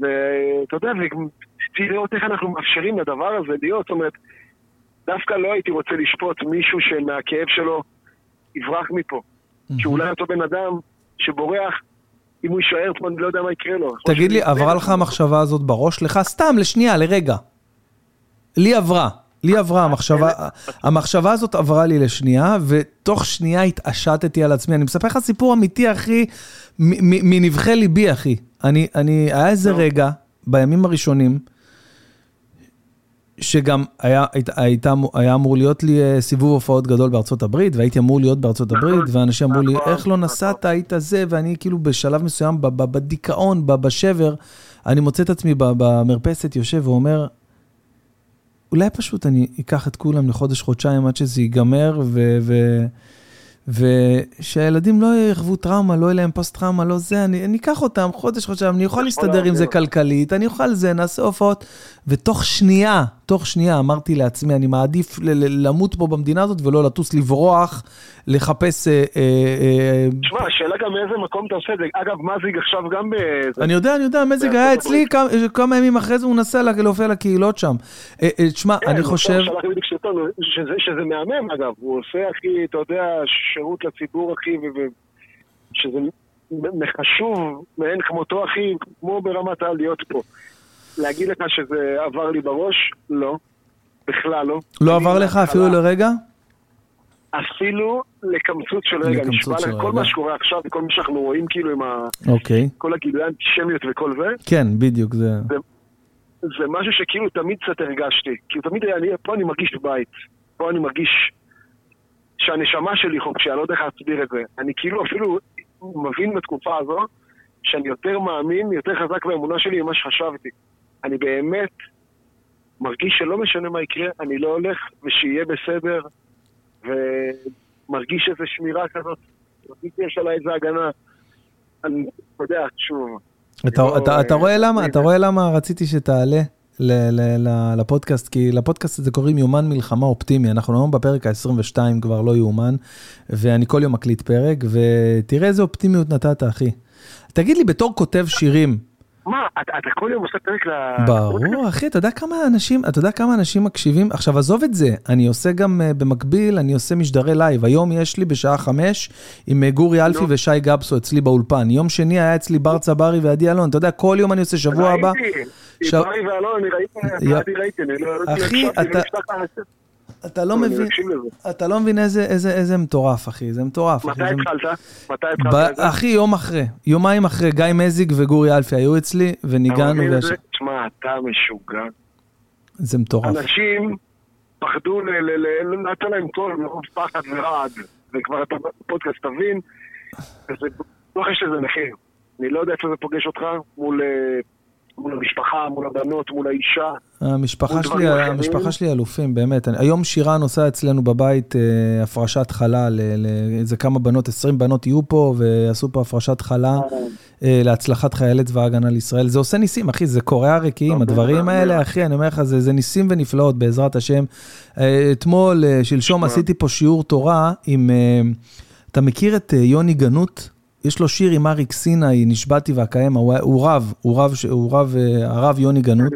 ואתה יודע, וצריך לראות איך אנחנו מאפשרים לדבר הזה להיות, זאת אומרת, דווקא לא הייתי רוצה לשפוט מישהו שמהכאב שלו יברח מפה. שאולי אותו בן אדם שבורח, אם הוא יישאר פה, אני לא יודע מה יקרה לו. תגיד לי, עברה לך המחשבה הזאת בראש? לך סתם, לשנייה, לרגע. לי עברה. לי עברה המחשבה, המחשבה הזאת עברה לי לשנייה, ותוך שנייה התעשתתי על עצמי. אני מספר לך סיפור אמיתי, אחי, מנבחי ליבי, אחי. אני, אני, היה איזה רגע, בימים הראשונים, שגם היה, היית, היה אמור להיות לי אה, סיבוב הופעות גדול בארצות הברית, והייתי אמור להיות בארצות נכון, הברית, ואנשים אמרו לי, נכון, איך לא נכון. נסעת, היית זה, ואני כאילו בשלב מסוים, בדיכאון, בשבר, אני מוצא את עצמי במרפסת, יושב ואומר, אולי פשוט אני אקח את כולם לחודש-חודשיים עד שזה ייגמר, ו... ו ושהילדים לא יחוו טראומה, לא יהיה להם פוסט-טראומה, לא זה, אני, אני אקח אותם חודש, חודשיים, אני יכול להסתדר עם זה כלכלית, אני אוכל זה, נעשה הופעות. ותוך שנייה, תוך שנייה אמרתי לעצמי, אני מעדיף למות פה במדינה הזאת ולא לטוס לברוח, לחפש... אה, אה, אה, תשמע, השאלה גם מאיזה מקום אתה עושה את זה. אגב, מזיג עכשיו גם ב... אני יודע, אני יודע, מזיג היה אצלי כמה ימים אחרי זה, הוא נסע להופיע לקהילות שם. תשמע, כן, אני חושב... שזה מהמם, אגב, הוא עושה, אחי, אתה יודע, שירות לציבור, אחי, שזה חשוב מאין כמותו, אחי, כמו ברמת העל להיות פה. להגיד לך שזה עבר לי בראש? לא. בכלל לא. לא עבר לך אפילו לרגע? אפילו לקמצות של רגע, נשבע לך, כל מה שקורה עכשיו, כל מה שאנחנו רואים כאילו עם ה... אוקיי. כל הגילוי האנטישמיות וכל זה. כן, בדיוק, זה... זה, זה משהו שכאילו תמיד קצת הרגשתי. כאילו תמיד, אני, פה אני מרגיש בית. פה אני מרגיש שהנשמה שלי חופשי, אני לא יודע איך להסביר את זה. אני כאילו אפילו מבין בתקופה הזו שאני יותר מאמין, יותר חזק באמונה שלי ממה שחשבתי. אני באמת מרגיש שלא משנה מה יקרה, אני לא הולך ושיהיה בסדר, ומרגיש איזו שמירה כזאת, מרגיש שיש עליי איזו הגנה. אני, אתה יודע, שוב. אתה, לא, אתה, אתה רואה למה, אתה רואה למה רציתי שתעלה לפודקאסט, כי לפודקאסט הזה קוראים יומן מלחמה אופטימי, אנחנו היום בפרק ה-22 כבר לא יאומן, ואני כל יום מקליט פרק, ותראה איזה אופטימיות נתת, אחי. תגיד לי, בתור כותב שירים, מה, אתה כל יום עושה פרק ל... ברור, אחי, אתה יודע כמה אנשים, אתה יודע כמה אנשים מקשיבים? עכשיו, עזוב את זה, אני עושה גם אה, במקביל, אני עושה משדרי live. היום יש לי בשעה חמש עם אה, גורי אלפי ושי גבסו אצלי באולפן. יום שני היה אצלי בר צברי ועדי אלון. אתה יודע, כל יום אני עושה שבוע הבא. ראיתי, ברי ואלון, אני ראיתי, אני ראיתי, אחי, אתה... אתה לא מבין, אתה לא מבין איזה, איזה, איזה מטורף, אחי, זה מטורף. מתי התחלת? מתי התחלת? אחי, יום אחרי, יומיים אחרי, גיא מזיג וגורי אלפי היו אצלי, וניגענו. תשמע, אתה משוגע. זה מטורף. אנשים פחדו, נתן להם קול מרוב פחד ורעד, וכבר אתה בפודקאסט תבין, לא יש לזה מחיר. אני לא יודע איפה זה פוגש אותך מול אה, מול המשפחה, מול הבנות, מול האישה. המשפחה שלי, המשפחה שלי אלופים, באמת. היום שירן עושה אצלנו בבית אה, הפרשת חלה לאיזה כמה בנות, 20 בנות יהיו פה, ועשו פה הפרשת חלה אה, להצלחת חיילי צבא ההגנה לישראל. זה עושה ניסים, אחי, זה קורע ריקים, הדברים האלה, אחי, אני אומר לך, זה, זה ניסים ונפלאות, בעזרת השם. אה, אתמול, שלשום, עשיתי פה שיעור תורה עם... אתה מכיר את יוני גנות? יש לו שיר עם אריק סיני, נשבעתי ואקיים, הוא, הוא רב, הוא רב, הוא רב, אה, הרב יוני גנות.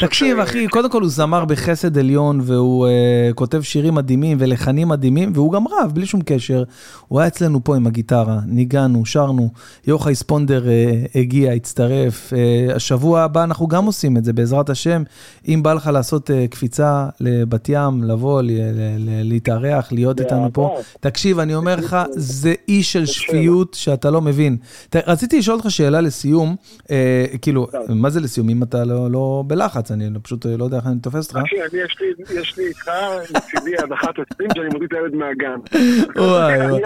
תקשיב, אחי, קודם כל הוא זמר בחסד עליון, והוא uh, כותב שירים מדהימים ולחנים מדהימים, והוא גם רב, בלי שום קשר. הוא היה אצלנו פה עם הגיטרה, ניגענו, שרנו, יוחאי ספונדר uh, הגיע, הצטרף. Uh, השבוע הבא אנחנו גם עושים את זה, בעזרת השם. אם בא לך לעשות uh, קפיצה לבת ים, לבוא, להתארח, להיות איתנו פה, תקשיב, אני אומר לך, זה אי של שפיות. שאתה לא מבין. ת, רציתי לשאול אותך שאלה לסיום, אה, כאילו, מה זה לסיום? אם אתה לא, לא בלחץ, אני פשוט לא יודע איך אני תופס אותך. אחי, אני יש לי, איתך, מצידי הדחת עצים שאני מוריד את הילד מהגן. וואי, וואי.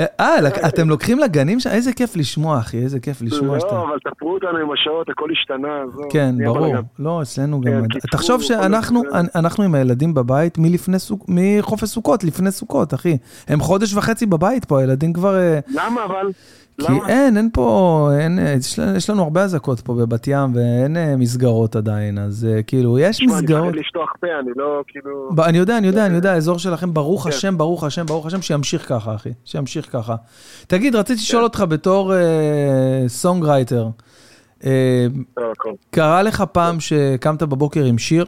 <laughs> אה, אתם לוקחים לגנים שם? איזה כיף לשמוע, אחי, איזה כיף לשמוע שאתה... לא, אבל תפרו אותנו עם השעות, הכל השתנה. כן, ברור. לא, אצלנו גם... כן, תחשוב שאנחנו עם הילדים בבית מחופש סוכות, לפני סוכות, אחי. הם חודש וחצי בבית פה, הילדים כבר... למה אבל? כי אין, אין פה, אין, יש, יש לנו הרבה אזעקות פה בבת ים ואין אה, מסגרות עדיין, אז אה, כאילו, יש תשמע, מסגרות. אני מפחד לשטוח פה, אני לא, כאילו... ב- אני יודע, אני יודע, אני יודע, האזור שלכם, ברוך כן. השם, ברוך השם, ברוך השם, שימשיך ככה, אחי, שימשיך ככה. תגיד, רציתי לשאול אותך בתור אה, songwriter, אה, לא, הכל. קרה לך פעם שקמת בבוקר עם שיר?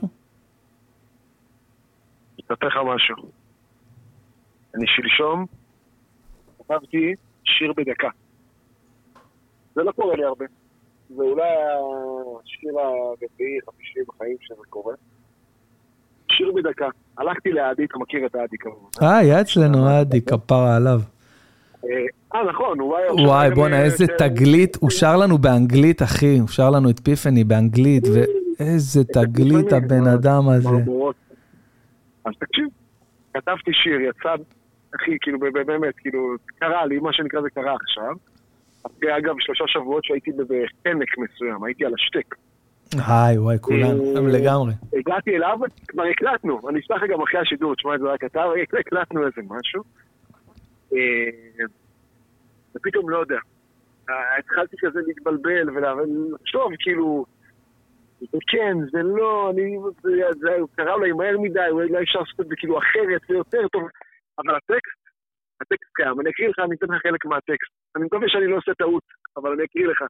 אספר לך משהו. אני שלשום כתבתי שיר בדקה. זה לא קורה לי הרבה. זה אולי השיר הרביעי, חמישי בחיים שזה קורה. שיר בדקה. הלכתי לעדי, אתה מכיר את עדי כמובן. אה, היה אצלנו עדי, כפרה עליו. אה, נכון, הוא היה... וואי, בואנה, איזה תגלית, הוא שר לנו באנגלית, אחי, הוא שר לנו את פיפני באנגלית, ואיזה תגלית הבן אדם הזה. אז תקשיב, כתבתי שיר, יצא, אחי, כאילו, באמת, כאילו, קרה לי, מה שנקרא זה קרה עכשיו. אחרי, אגב, שלושה שבועות שהייתי בחנק מסוים, הייתי על השטק. היי, וואי, כולנו, אה, לגמרי. הגעתי אליו, כבר הקלטנו, אני אשלח גם אחרי השידור, תשמע את זה רק אתה, הקלטנו איזה משהו. אה, ופתאום לא יודע. אה, התחלתי כזה להתבלבל ולחשוב, כאילו, זה כן, זה לא, אני, זה, זה קרה אולי מהר מדי, אולי אפשר לעשות את זה כאילו אחרת, זה יותר טוב, אבל הטקסט, הטקסט קיים, אני אקריא לך, אני אתן לך חלק מהטקסט. אני מקווה שאני לא עושה טעות, אבל אני אקריא לך.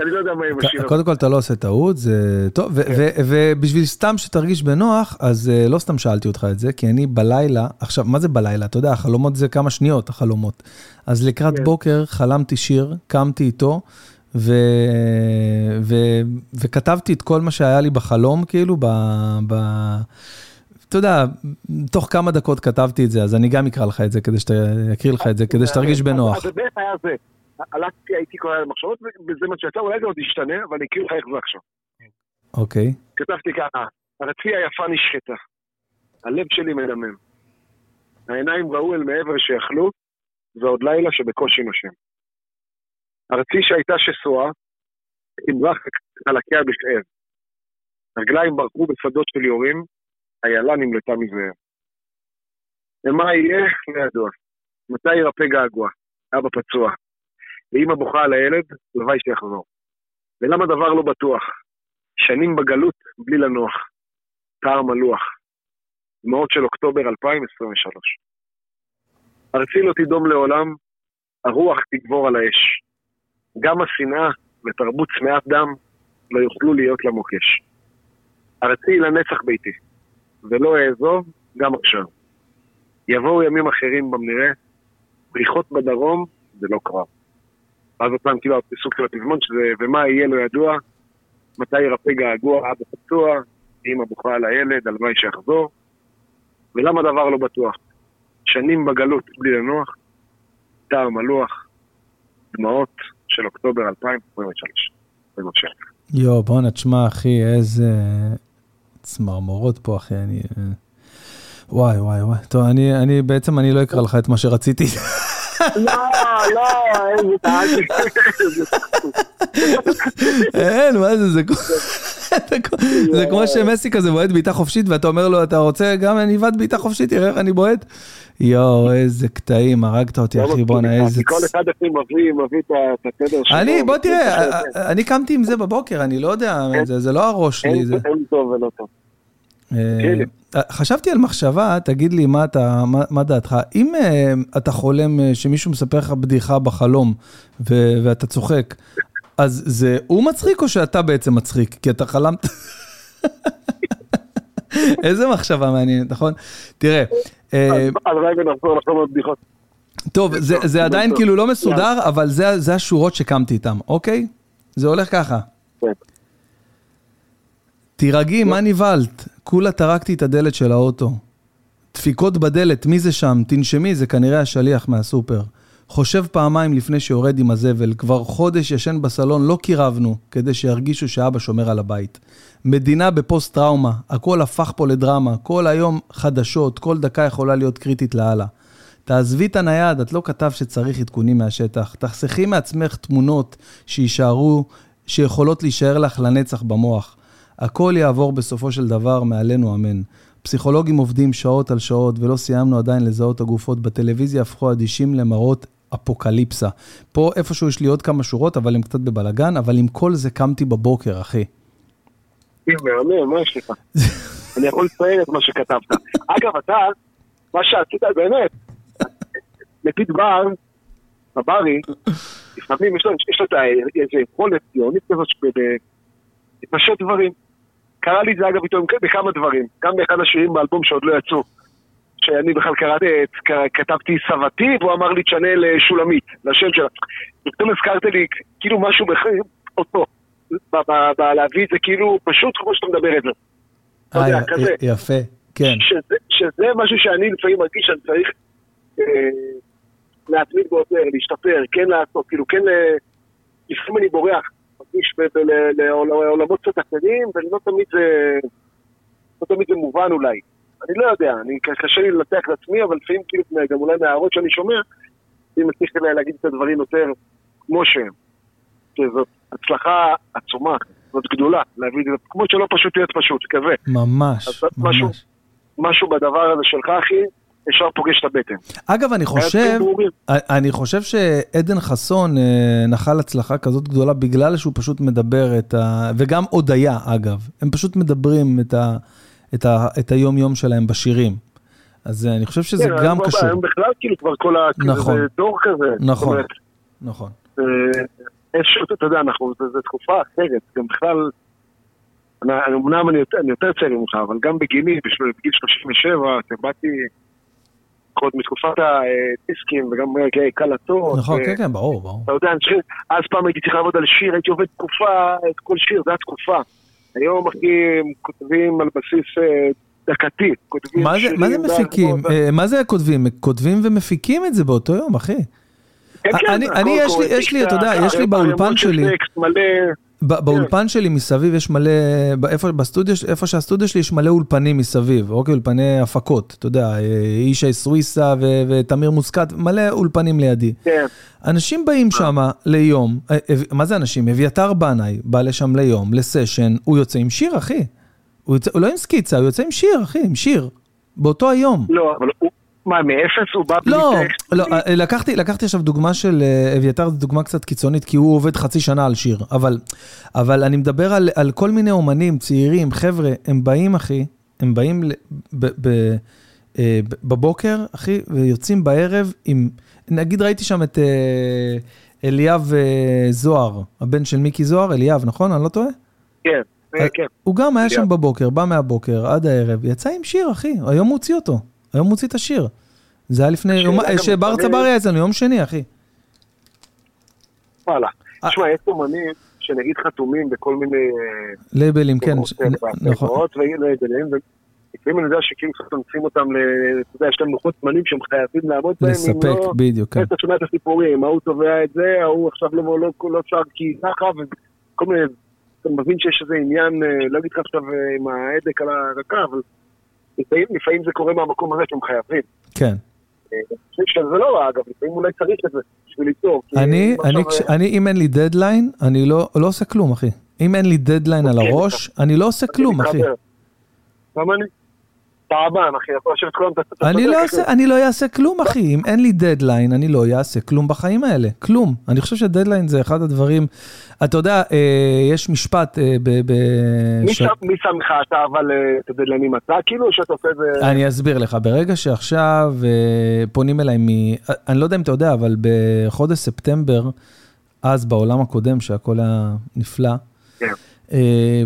אני לא יודע מה עם השיר. קודם כל אתה לא עושה טעות, זה טוב, ו- ובשביל סתם שתרגיש בנוח, אז אה, לא סתם שאלתי אותך את זה, כי אני בלילה, עכשיו, מה זה בלילה? אתה יודע, החלומות זה כמה שניות, החלומות. אז לקראת כן. בוקר חלמתי שיר, קמתי איתו, ו- ו- וכתבתי את כל מה שהיה לי בחלום, כאילו, ב... ב- אתה יודע, תוך כמה דקות כתבתי את זה, אז אני גם אקרא לך את זה, כדי שת... אקריא לך את זה, כדי שתרגיש בנוח. אז בערך היה זה. הלכתי, הייתי כל הזמן במחשבות, וזה מה שיצא, אולי זה עוד ישתנה, אבל אני אקריא לך איך זה עכשיו. אוקיי. כתבתי ככה, ארצי היפה נשחטה, הלב שלי מדמם. העיניים ראו אל מעבר שיכלו, ועוד לילה שבקושי נושם. ארצי שהייתה שסועה, תמרח חלקיה בכאב. רגליים ברחו בשדות של יורים, איילה נמלטה מזאב. ומה יהיה? לא ידוע. מתי ירפא געגוע? אבא פצוע. ואמא בוכה על הילד, הלוואי שיחזור. ולמה דבר לא בטוח? שנים בגלות בלי לנוח. טער מלוח. דמעות של אוקטובר 2023. ארצי לא תדום לעולם, הרוח תגבור על האש. גם השנאה ותרבות צמאת דם לא יוכלו להיות לה מוקש. ארצי לנצח ביתי, ולא אעזוב גם עכשיו. יבואו ימים אחרים במראה, פריחות בדרום זה לא קרב. ואז עוד פעם כאילו הפסוק של הפזמון שזה ומה יהיה לא ידוע, מתי ירפא געגוע אבא פצוע, אמא בוכה על הילד, הלוואי שיחזור. ולמה דבר לא בטוח? שנים בגלות בלי לנוח, טעם מלוח, דמעות של אוקטובר 2023. בבקשה. יואו, בואנה, תשמע, אחי, איזה צמרמורות פה, אחי, אני... אה, וואי, וואי, וואי. טוב, אני, אני, בעצם אני לא אקרא לך את מה שרציתי. לא, לא. אין, מה זה, זה כמו- זה כמו שמסי כזה בועט בעיטה חופשית, ואתה אומר לו, אתה רוצה גם אני אבעט בעיטה חופשית, תראה איך אני בועט? יואו, איזה קטעים, הרגת אותי, אחי, בואנה, איזה... כל אחד אחי מביא, מביא את התדר שלו. אני, בוא תראה, את השם. אני קמתי עם זה בבוקר, אני לא יודע, זה לא הראש שלי. אין טוב ולא טוב. אה, חשבתי על מחשבה, תגיד לי מה, אתה, מה, מה דעתך. אם אה, אתה חולם אה, שמישהו מספר לך בדיחה בחלום ו, ואתה צוחק, אז זה הוא מצחיק או שאתה בעצם מצחיק? כי אתה חלמת... <laughs> איזה מחשבה מעניינת, נכון? תראה, אה, הלוואי ונחזור לחלום על בדיחות. טוב, זה, זה עדיין כאילו לא מסודר, אבל זה, זה השורות שקמתי איתן, אוקיי? זה הולך ככה. תירגעי, מה נבהלת? כולה טרקתי את הדלת של האוטו. דפיקות בדלת, מי זה שם? תנשמי, זה כנראה השליח מהסופר. חושב פעמיים לפני שיורד עם הזבל, כבר חודש ישן בסלון, לא קירבנו, כדי שירגישו שאבא שומר על הבית. מדינה בפוסט-טראומה, הכל הפך פה לדרמה, כל היום חדשות, כל דקה יכולה להיות קריטית לאללה. תעזבי את הנייד, את לא כתב שצריך עדכונים מהשטח. תחסכי מעצמך תמונות שיישארו, שיכולות להישאר לך לנצח במוח. הכל יעבור בסופו של דבר, מעלינו אמן. פסיכולוגים עובדים שעות על שעות ולא סיימנו עדיין לזהות הגופות. בטלוויזיה הפכו אדישים למראות אפוקליפסה. פה איפשהו יש לי עוד כמה שורות, אבל הם קצת בבלגן, אבל עם כל זה קמתי בבוקר, אחי. מהמם, מה יש לך? <laughs> אני יכול לציין את מה שכתבת. אגב, אתה, מה שעשית באמת, לפיד בר, בברי, לפעמים יש לו איזה יכולת ציונית כזאת לפשט דברים. קרה לי את זה אגב איתו בכמה דברים, גם באחד השירים באלבום שעוד לא יצאו. שאני בכלל קראתי, כתבתי סבתי, והוא אמר לי תשנה לשולמית, לשם שלה. ופתאום הזכרת לי כאילו משהו בחיים, אותו. להביא את זה כאילו פשוט כמו שאתה מדבר את זה. אה, יפה, כן. שזה משהו שאני לפעמים מרגיש שאני צריך אה, להתמיד בו יותר, להשתפר, כן לעשות, כאילו כן, לפעמים אני בורח, מרגיש לעולמות קצת אחרים, ולא תמיד זה, לא תמיד זה מובן אולי. אני לא יודע, אני, קשה לי לנתח את עצמי, אבל לפעמים כאילו, גם אולי מההערות שאני שומע, אני מצליח להגיד את הדברים יותר כמו שהם. שזאת הצלחה עצומה, זאת גדולה, להביא את זה, כמו שלא פשוט להיות פשוט, כזה. ממש, ממש. משהו, משהו בדבר הזה שלך, אחי, ישר פוגש את הבטן. אגב, אני חושב, אני חושב שעדן חסון אה, נחל הצלחה כזאת גדולה בגלל שהוא פשוט מדבר את ה... וגם הודיה, אגב. הם פשוט מדברים את ה... את, ה, את היום-יום שלהם בשירים. אז אה, אני חושב שזה כן, גם קשור. הם בכלל כאילו כבר כל ה... נכון. זה דור כזה. נכון, אומרת, נכון. איזשהו, אתה יודע, אנחנו, זו תקופה אחרת, גם בכלל, אמנם אני, אני יותר צעיר ממך, אבל גם בגילי, בגיל 37, באתי עוד מתקופת הדיסקים וגם קלטות. נכון, כן, כן, ברור, ברור. אתה יודע, אז פעם הייתי צריך לעבוד על שיר, הייתי עובד תקופה, את כל שיר, זו התקופה. היום, אחי, כותבים על בסיס אה, דקתי. מה זה, מה זה מפיקים? אה, מה זה כותבים? כותבים ומפיקים את זה באותו יום, אחי. כן, כן, אני, אני יש לי, יש לי, אתה יודע, יש לי באולפן שלי, באולפן כן. שלי מסביב יש מלא, איפה, בסטודיו, איפה שהסטודיו שלי יש מלא אולפנים מסביב, אוקיי, אולפני הפקות, אתה יודע, אישי סוויסה ותמיר מוסקת, מלא אולפנים לידי. כן. אנשים באים שם ליום, אה, אה, מה זה אנשים? אביתר בנאי בא לשם ליום, לסשן, הוא יוצא עם שיר, אחי. הוא, יוצא, הוא לא עם סקיצה, הוא יוצא עם שיר, אחי, עם שיר. באותו היום. לא, אבל הוא... מה, מאפס הוא בא בלי לא, טקסט? לא, לא, לקחתי, לקחתי עכשיו דוגמה של אה, אביתר, זו דוגמה קצת קיצונית, כי הוא עובד חצי שנה על שיר, אבל, אבל אני מדבר על, על כל מיני אומנים, צעירים, חבר'ה, הם באים, אחי, הם באים ב, ב, ב, אה, בבוקר, אחי, ויוצאים בערב עם, נגיד ראיתי שם את אליאב זוהר, הבן של מיקי זוהר, אליאב, נכון? אני לא טועה? כן. כן. הוא גם היה שם בבוקר, בא מהבוקר עד הערב, יצא עם שיר, אחי, היום הוא הוציא אותו. היום הוא הוציא את השיר. זה היה לפני, שבר צבר היה אצלנו, יום שני, אחי. וואלה. אה. תשמע, יש אומנים שנגיד חתומים בכל מיני... אה, לייבלים, כן, נכון. לפעמים אני יודע שכאילו חתומצים אותם, אתה יודע, יש להם לוחות זמנים שהם חייבים לעמוד בהם. לספק, לא- בדיוק, כן. אתה שומע את הסיפורים, ההוא תובע את זה, ההוא עכשיו לא, לא, לא שר כי ככה, וכל מיני, אתה מבין שיש איזה עניין, אה, לא אגיד לך עכשיו עם האקדח על הרקה, אבל לפעמים, לפעמים זה קורה מהמקום הזה שהם חייבים. כן. אה, שזה לא רע, אגב, לפעמים אולי צריך את זה בשביל ליצור. אני, אני, אם אין לי דדליין, אני לא, לא עושה כלום, אחי. אם אין לי דדליין על אוקיי, הראש, אני לא עושה כלום, אחי. גם אני. תעבן, אחי, אתה חושב כלום, אתה אני לא אעשה, אני לא אעשה כלום, אחי. אם אין לי דדליין, אני לא אעשה כלום בחיים האלה. כלום. אני חושב שדדליין זה אחד הדברים... אתה יודע, אה, יש משפט אה, ב... מי ש... מי שם לך אתה אבל אה, את הדדליינים אתה, כאילו, שאתה עושה את זה... אני אסביר לך. ברגע שעכשיו פונים אליי מ... אני לא יודע אם אתה יודע, אבל בחודש ספטמבר, אז בעולם הקודם, שהכל היה נפלא, כן. אה,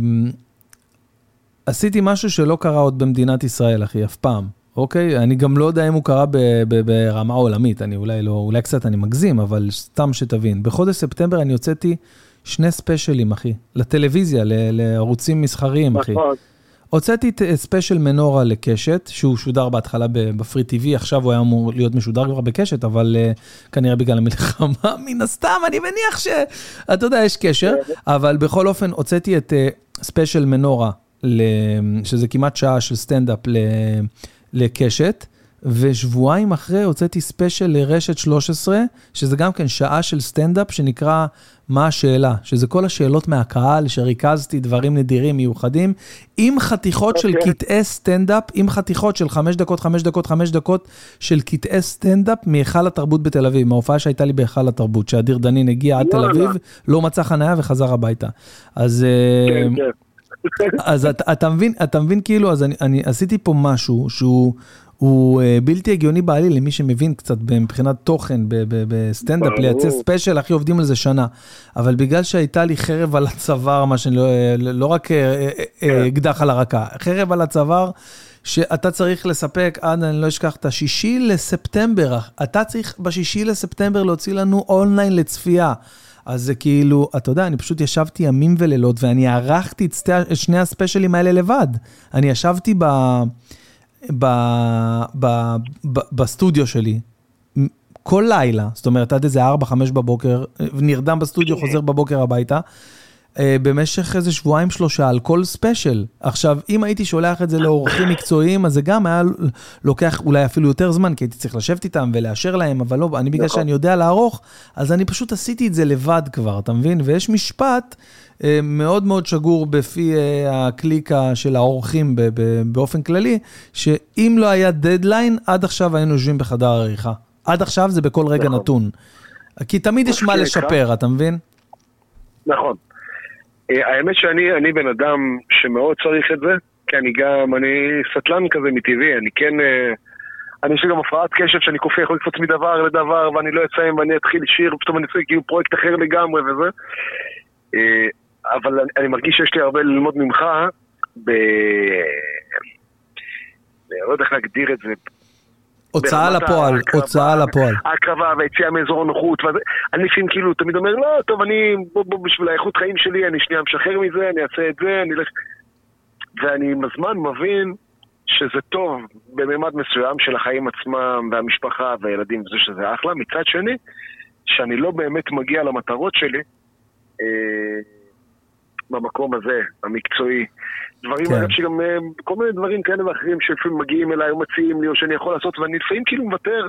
עשיתי משהו שלא קרה עוד במדינת ישראל, אחי, אף פעם. אוקיי? אני גם לא יודע אם הוא קרה ברמה עולמית, אני אולי לא, אולי קצת אני מגזים, אבל סתם שתבין. בחודש ספטמבר אני הוצאתי שני ספיישלים, אחי, לטלוויזיה, לערוצים מסחריים, אחי. נכון. הוצאתי את ספיישל מנורה לקשת, שהוא שודר בהתחלה ב Free TV, עכשיו הוא היה אמור להיות משודר כבר בקשת, אבל אה, כנראה בגלל המלחמה, <laughs> מן הסתם, אני מניח ש... אתה יודע, יש קשר, אבל בכל אופן, הוצאתי את אה, ספיישל מנורה שזה כמעט שעה של סטנדאפ לקשת, ושבועיים אחרי הוצאתי ספיישל לרשת 13, שזה גם כן שעה של סטנדאפ שנקרא מה השאלה, שזה כל השאלות מהקהל, שריכזתי דברים נדירים, מיוחדים, עם חתיכות אוקיי. של אוקיי. קטעי סטנדאפ, עם חתיכות של חמש דקות, חמש דקות, חמש דקות של קטעי סטנדאפ מהיכל התרבות בתל אביב, מההופעה שהייתה לי בהיכל התרבות, שאדיר דנין הגיע עד תל אביב, לא מצא חניה וחזר הביתה. אז... כן, כן. אז אתה, אתה מבין, אתה מבין כאילו, אז אני, אני עשיתי פה משהו שהוא הוא אה, בלתי הגיוני בעליל למי שמבין קצת מבחינת תוכן בסטנדאפ, לייצר ספיישל, אחי עובדים על זה שנה. אבל בגלל שהייתה לי חרב על הצוואר, מה שאני לא, לא רק כן. אקדח על הרקה, חרב על הצוואר, שאתה צריך לספק עד, אני לא אשכח, את השישי לספטמבר, אתה צריך בשישי לספטמבר להוציא לנו אונליין לצפייה. אז זה כאילו, אתה יודע, אני פשוט ישבתי ימים ולילות, ואני ערכתי את שני הספיישלים האלה לבד. אני ישבתי ב... ב, ב, ב, בסטודיו שלי, כל לילה, זאת אומרת, עד איזה 4-5 בבוקר, נרדם בסטודיו, חוזר בבוקר הביתה, אה, במשך איזה שבועיים שלושה על כל ספיישל. עכשיו, אם הייתי שולח את זה לעורכים מקצועיים, אז זה גם היה לוקח אולי אפילו יותר זמן, כי הייתי צריך לשבת איתם ולאשר להם, אבל לא, אני בגלל נכון. שאני יודע לערוך, אז אני פשוט עשיתי את זה לבד כבר, אתה מבין? ויש משפט אה, מאוד מאוד שגור בפי אה, הקליקה של האורחים באופן כללי, שאם לא היה דדליין, עד עכשיו היינו יושבים בחדר העריכה. עד עכשיו זה בכל רגע נכון. נתון. כי תמיד יש מה לשפר, אתה מבין? נכון. אה, האמת שאני בן אדם שמאוד צריך את זה, כי אני גם, אני סטלן כזה מטבעי, אני כן... אני יש לי גם הפרעת קשב שאני קופא, יכול לקפוץ מדבר לדבר ואני לא אסיים ואני אתחיל שיר, פתאום אני אעשה כאילו פרויקט אחר לגמרי וזה. אבל אני, מרגיש שיש לי הרבה ללמוד ממך ב... לא יודע איך להגדיר את זה. הוצאה לפועל, הוצאה לפועל. ההקרבה והיציאה מאזור הנוחות. לפעמים כאילו תמיד אומר, לא, טוב, אני, בוא, בוא, בשביל האיכות חיים שלי, אני שנייה משחרר מזה, אני אעשה את זה, אני אלך... ואני עם הזמן מבין שזה טוב בממד מסוים של החיים עצמם, והמשפחה והילדים וזה שזה אחלה. מצד שני, שאני לא באמת מגיע למטרות שלי, אה, במקום הזה, המקצועי. דברים, כן. שגם אה, כל מיני דברים כאלה ואחרים שלפעמים מגיעים אליי או מציעים לי או שאני יכול לעשות, ואני לפעמים כאילו מוותר.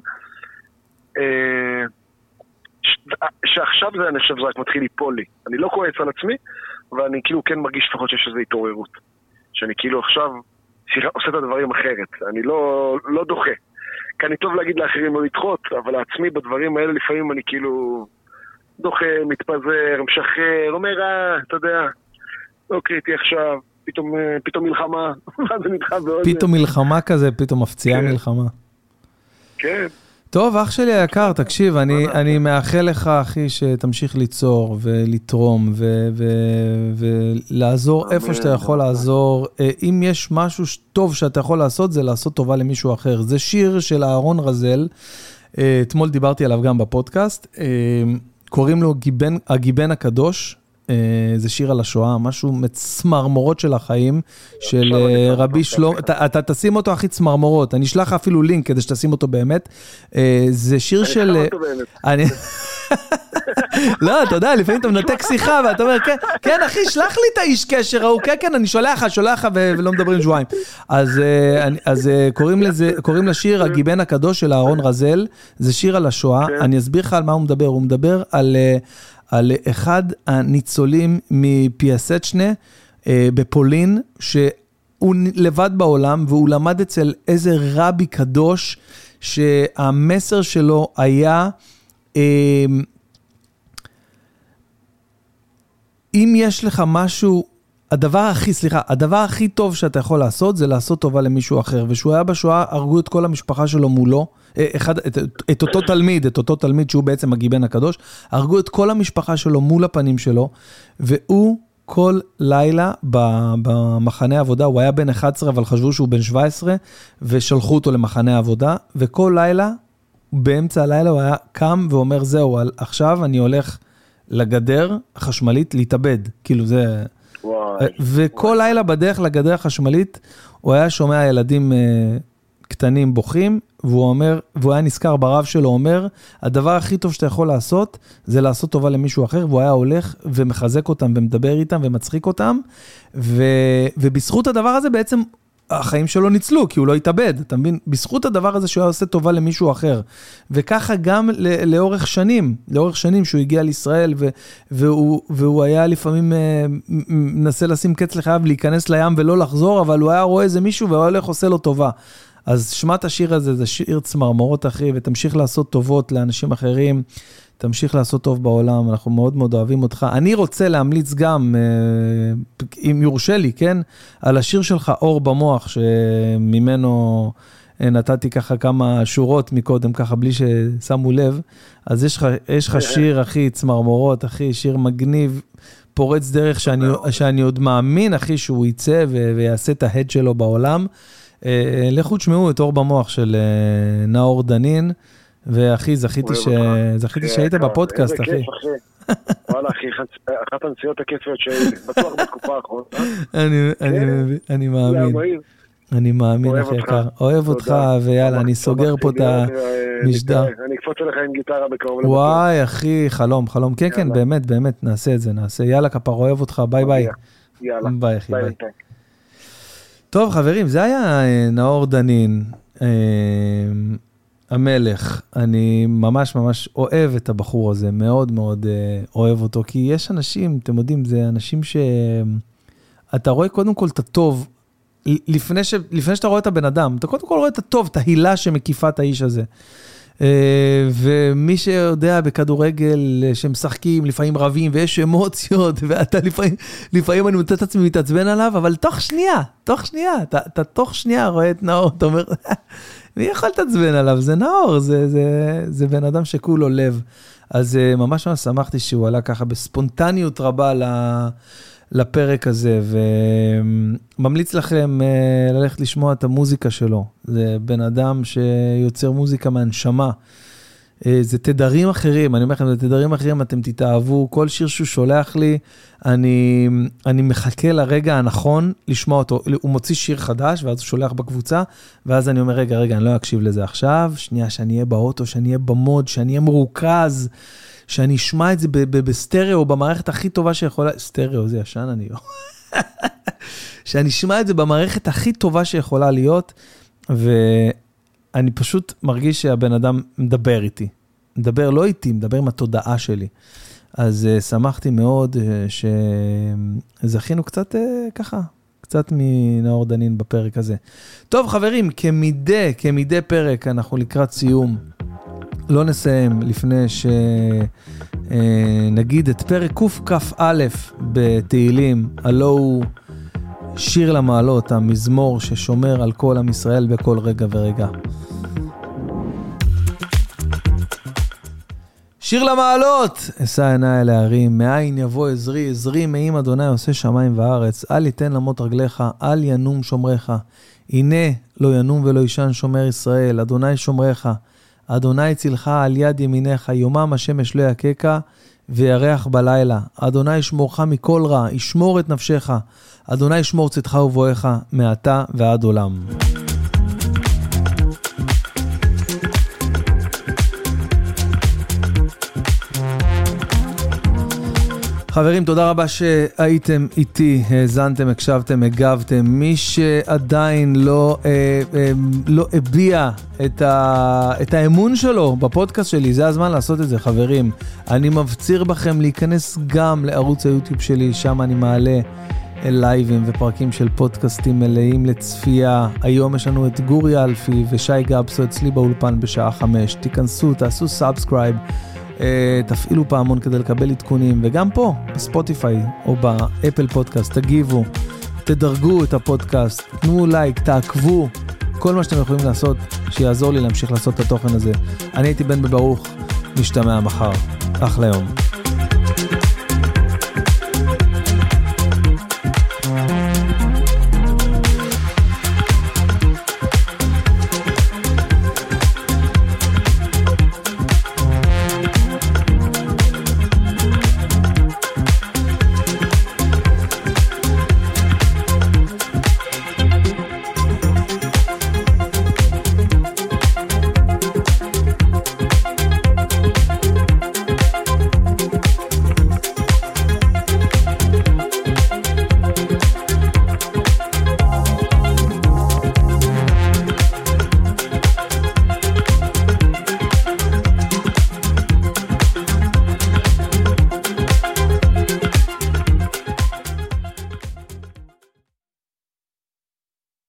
אה, שעכשיו זה, אני חושב, זה רק מתחיל ליפול לי. אני לא כועס על עצמי, אבל אני כאילו כן מרגיש לפחות שיש איזו התעוררות. שאני כאילו עכשיו עושה את הדברים אחרת. אני לא, לא דוחה. כי אני טוב להגיד לאחרים לא לדחות, אבל לעצמי בדברים האלה לפעמים אני כאילו דוחה, מתפזר, משחרר, אומר, אה, אתה יודע, לא קריטי עכשיו, פתאום, אה, פתאום מלחמה, <laughs> ואז זה נדחה בעוד... פתאום מלחמה כזה, פתאום מפציעה כן. מלחמה. כן. טוב, אח שלי היקר, תקשיב, אני, אני מאחל לך, אחי, שתמשיך ליצור ולתרום ו- ו- ולעזור איפה שאתה יכול לעזור. אה, אם יש משהו טוב שאתה יכול לעשות, זה לעשות טובה למישהו אחר. זה שיר של אהרון רזל, אה, אתמול דיברתי עליו גם בפודקאסט, קוראים לו גיבן, הגיבן הקדוש, אה, זה שיר על השואה, משהו מצמרמורות של החיים, של אה, רבי שלום, אתה תשים אותו הכי צמרמורות, אני אשלח לך אפילו לינק כדי שתשים אותו באמת. אה, זה שיר של... אני לא, אתה יודע, לפעמים אתה מנתק <laughs> שיחה ואתה אומר, כן, כן, אחי, שלח לי את האיש קשר ההוא, כן, כן, אני שולח לך, שולח לך ולא מדברים שבועיים. אז קוראים לשיר הגיבן הקדוש של אהרון רזל, זה שיר על השואה, כן. אני אסביר לך על מה הוא מדבר, הוא מדבר על... על אחד הניצולים מפיאסצ'נה אה, בפולין, שהוא לבד בעולם והוא למד אצל איזה רבי קדוש, שהמסר שלו היה, אה, אם יש לך משהו, הדבר הכי, סליחה, הדבר הכי טוב שאתה יכול לעשות זה לעשות טובה למישהו אחר. וכשהוא היה בשואה, הרגו את כל המשפחה שלו מולו. אה, אחד, את, את אותו תלמיד, את אותו תלמיד שהוא בעצם הגיבן הקדוש, הרגו את כל המשפחה שלו מול הפנים שלו, והוא כל לילה במחנה עבודה, הוא היה בן 11 אבל חשבו שהוא בן 17, ושלחו אותו למחנה עבודה, וכל לילה, באמצע הלילה הוא היה קם ואומר, זהו, עכשיו אני הולך לגדר החשמלית להתאבד, כאילו זה... וכל. לילה בדרך לגדר החשמלית, הוא היה שומע ילדים אה, קטנים בוכים, והוא אומר, והוא היה נזכר ברב שלו, אומר, הדבר הכי טוב שאתה יכול לעשות, זה לעשות טובה למישהו אחר, והוא היה הולך ומחזק אותם ומדבר איתם ומצחיק אותם, ו, ובזכות הדבר הזה בעצם החיים שלו ניצלו, כי הוא לא התאבד, אתה מבין? בזכות הדבר הזה שהוא היה עושה טובה למישהו אחר. וככה גם לאורך שנים, לאורך שנים שהוא הגיע לישראל, והוא, והוא היה לפעמים אה, מנסה לשים קץ לחייו, להיכנס לים ולא לחזור, אבל הוא היה רואה איזה מישהו והוא הולך עושה לו טובה. אז שמע את השיר הזה, זה שיר צמרמורות, אחי, ותמשיך לעשות טובות לאנשים אחרים. תמשיך לעשות טוב בעולם, אנחנו מאוד מאוד אוהבים אותך. אני רוצה להמליץ גם, אה, אם יורשה לי, כן, על השיר שלך, אור במוח, שממנו אה, נתתי ככה כמה שורות מקודם, ככה בלי ששמו לב. אז יש לך, יש לך שיר, אחי, צמרמורות, אחי, שיר מגניב. פורץ דרך שאני, שאני עוד מאמין, אחי, שהוא יצא ויעשה את ההד שלו בעולם. אה, לכו תשמעו את אור במוח של נאור דנין. ואחי, זכיתי שהיית בפודקאסט, אחי. וואלה, אחי, אחת הנסיעות הכיפיות שהייתי, בטוח בתקופה האחרונה. אני מאמין. אני מאמין, אחי יקר. אוהב אותך, ויאללה, אני סוגר פה את המשדר. אני אקפוץ אליך עם גיטרה בקרוב. וואי, אחי, חלום, חלום. כן, כן, באמת, באמת, נעשה את זה, נעשה. יאללה, כפרה, אוהב אותך, ביי ביי. יאללה. ביי, אחי, ביי. טוב, חברים, זה היה אה, נאור דנין. אה, המלך, אני ממש ממש אוהב את הבחור הזה, מאוד מאוד uh, אוהב אותו, כי יש אנשים, אתם יודעים, זה אנשים ש... אתה רואה קודם כל את הטוב, לפני, ש... לפני שאתה רואה את הבן אדם, אתה קודם כל רואה את הטוב, את ההילה שמקיפה את האיש הזה. Uh, ומי שיודע בכדורגל uh, שמשחקים, לפעמים רבים ויש אמוציות, <laughs> ואתה לפעמים, לפעמים אני מוצא את עצמי מתעצבן עליו, אבל תוך שנייה, תוך שנייה, אתה, אתה תוך שנייה רואה את נאור, אתה אומר, <laughs> מי יכול להתעצבן עליו? זה נאור, זה, זה, זה בן אדם שכולו לב. אז אה, ממש ממש שמחתי שהוא עלה ככה בספונטניות רבה לפרק הזה, וממליץ לכם אה, ללכת לשמוע את המוזיקה שלו. זה בן אדם שיוצר מוזיקה מהנשמה. אה, זה תדרים אחרים, אני אומר לכם, זה תדרים אחרים, אתם תתאהבו. כל שיר שהוא שולח לי, אני, אני מחכה לרגע הנכון לשמוע אותו. הוא מוציא שיר חדש, ואז הוא שולח בקבוצה, ואז אני אומר, רגע, רגע, אני לא אקשיב לזה עכשיו, שנייה, שאני אהיה באוטו, שאני אהיה במוד, שאני אהיה מרוכז, שאני אשמע את זה בסטריאו, במערכת הכי טובה שיכולה, סטריאו, זה ישן אני לא. <laughs> שאני אשמע את זה במערכת הכי טובה שיכולה להיות, ו... אני פשוט מרגיש שהבן אדם מדבר איתי. מדבר לא איתי, מדבר עם התודעה שלי. אז uh, שמחתי מאוד uh, שזכינו קצת uh, ככה, קצת מנאור דנין בפרק הזה. טוב, חברים, כמדי, כמדי פרק, אנחנו לקראת סיום. לא נסיים לפני שנגיד את פרק קכ"א בתהילים, הלא הוא שיר למעלות, המזמור ששומר על כל עם ישראל בכל רגע ורגע. שיר למעלות! אשא עיניי אל ההרים, מאין יבוא עזרי, עזרי מעם אדוני עושה שמיים וארץ, אל יתן למות רגליך, אל ינום שומריך. הנה לא ינום ולא ישן שומר ישראל, אדוני שומריך, אדוני צילך על יד ימיניך, יומם השמש לא יככה, וירח בלילה. אדוני ישמורך מכל רע, ישמור את נפשך. אדוני ישמור צאתך ובואך, מעתה ועד עולם. חברים, תודה רבה שהייתם איתי, האזנתם, הקשבתם, הגבתם. מי שעדיין לא, אה, אה, לא הביע את, ה, את האמון שלו בפודקאסט שלי, זה הזמן לעשות את זה, חברים. אני מפציר בכם להיכנס גם לערוץ היוטיוב שלי, שם אני מעלה לייבים ופרקים של פודקאסטים מלאים לצפייה. היום יש לנו את גורי אלפי ושי גבסו אצלי באולפן בשעה חמש. תיכנסו, תעשו subscribe. אה, תפעילו פעמון כדי לקבל עדכונים, וגם פה, בספוטיפיי או באפל פודקאסט, תגיבו, תדרגו את הפודקאסט, תנו לייק, תעקבו, כל מה שאתם יכולים לעשות שיעזור לי להמשיך לעשות את התוכן הזה. אני הייתי בן בברוך, נשתמע מחר. אחלה יום.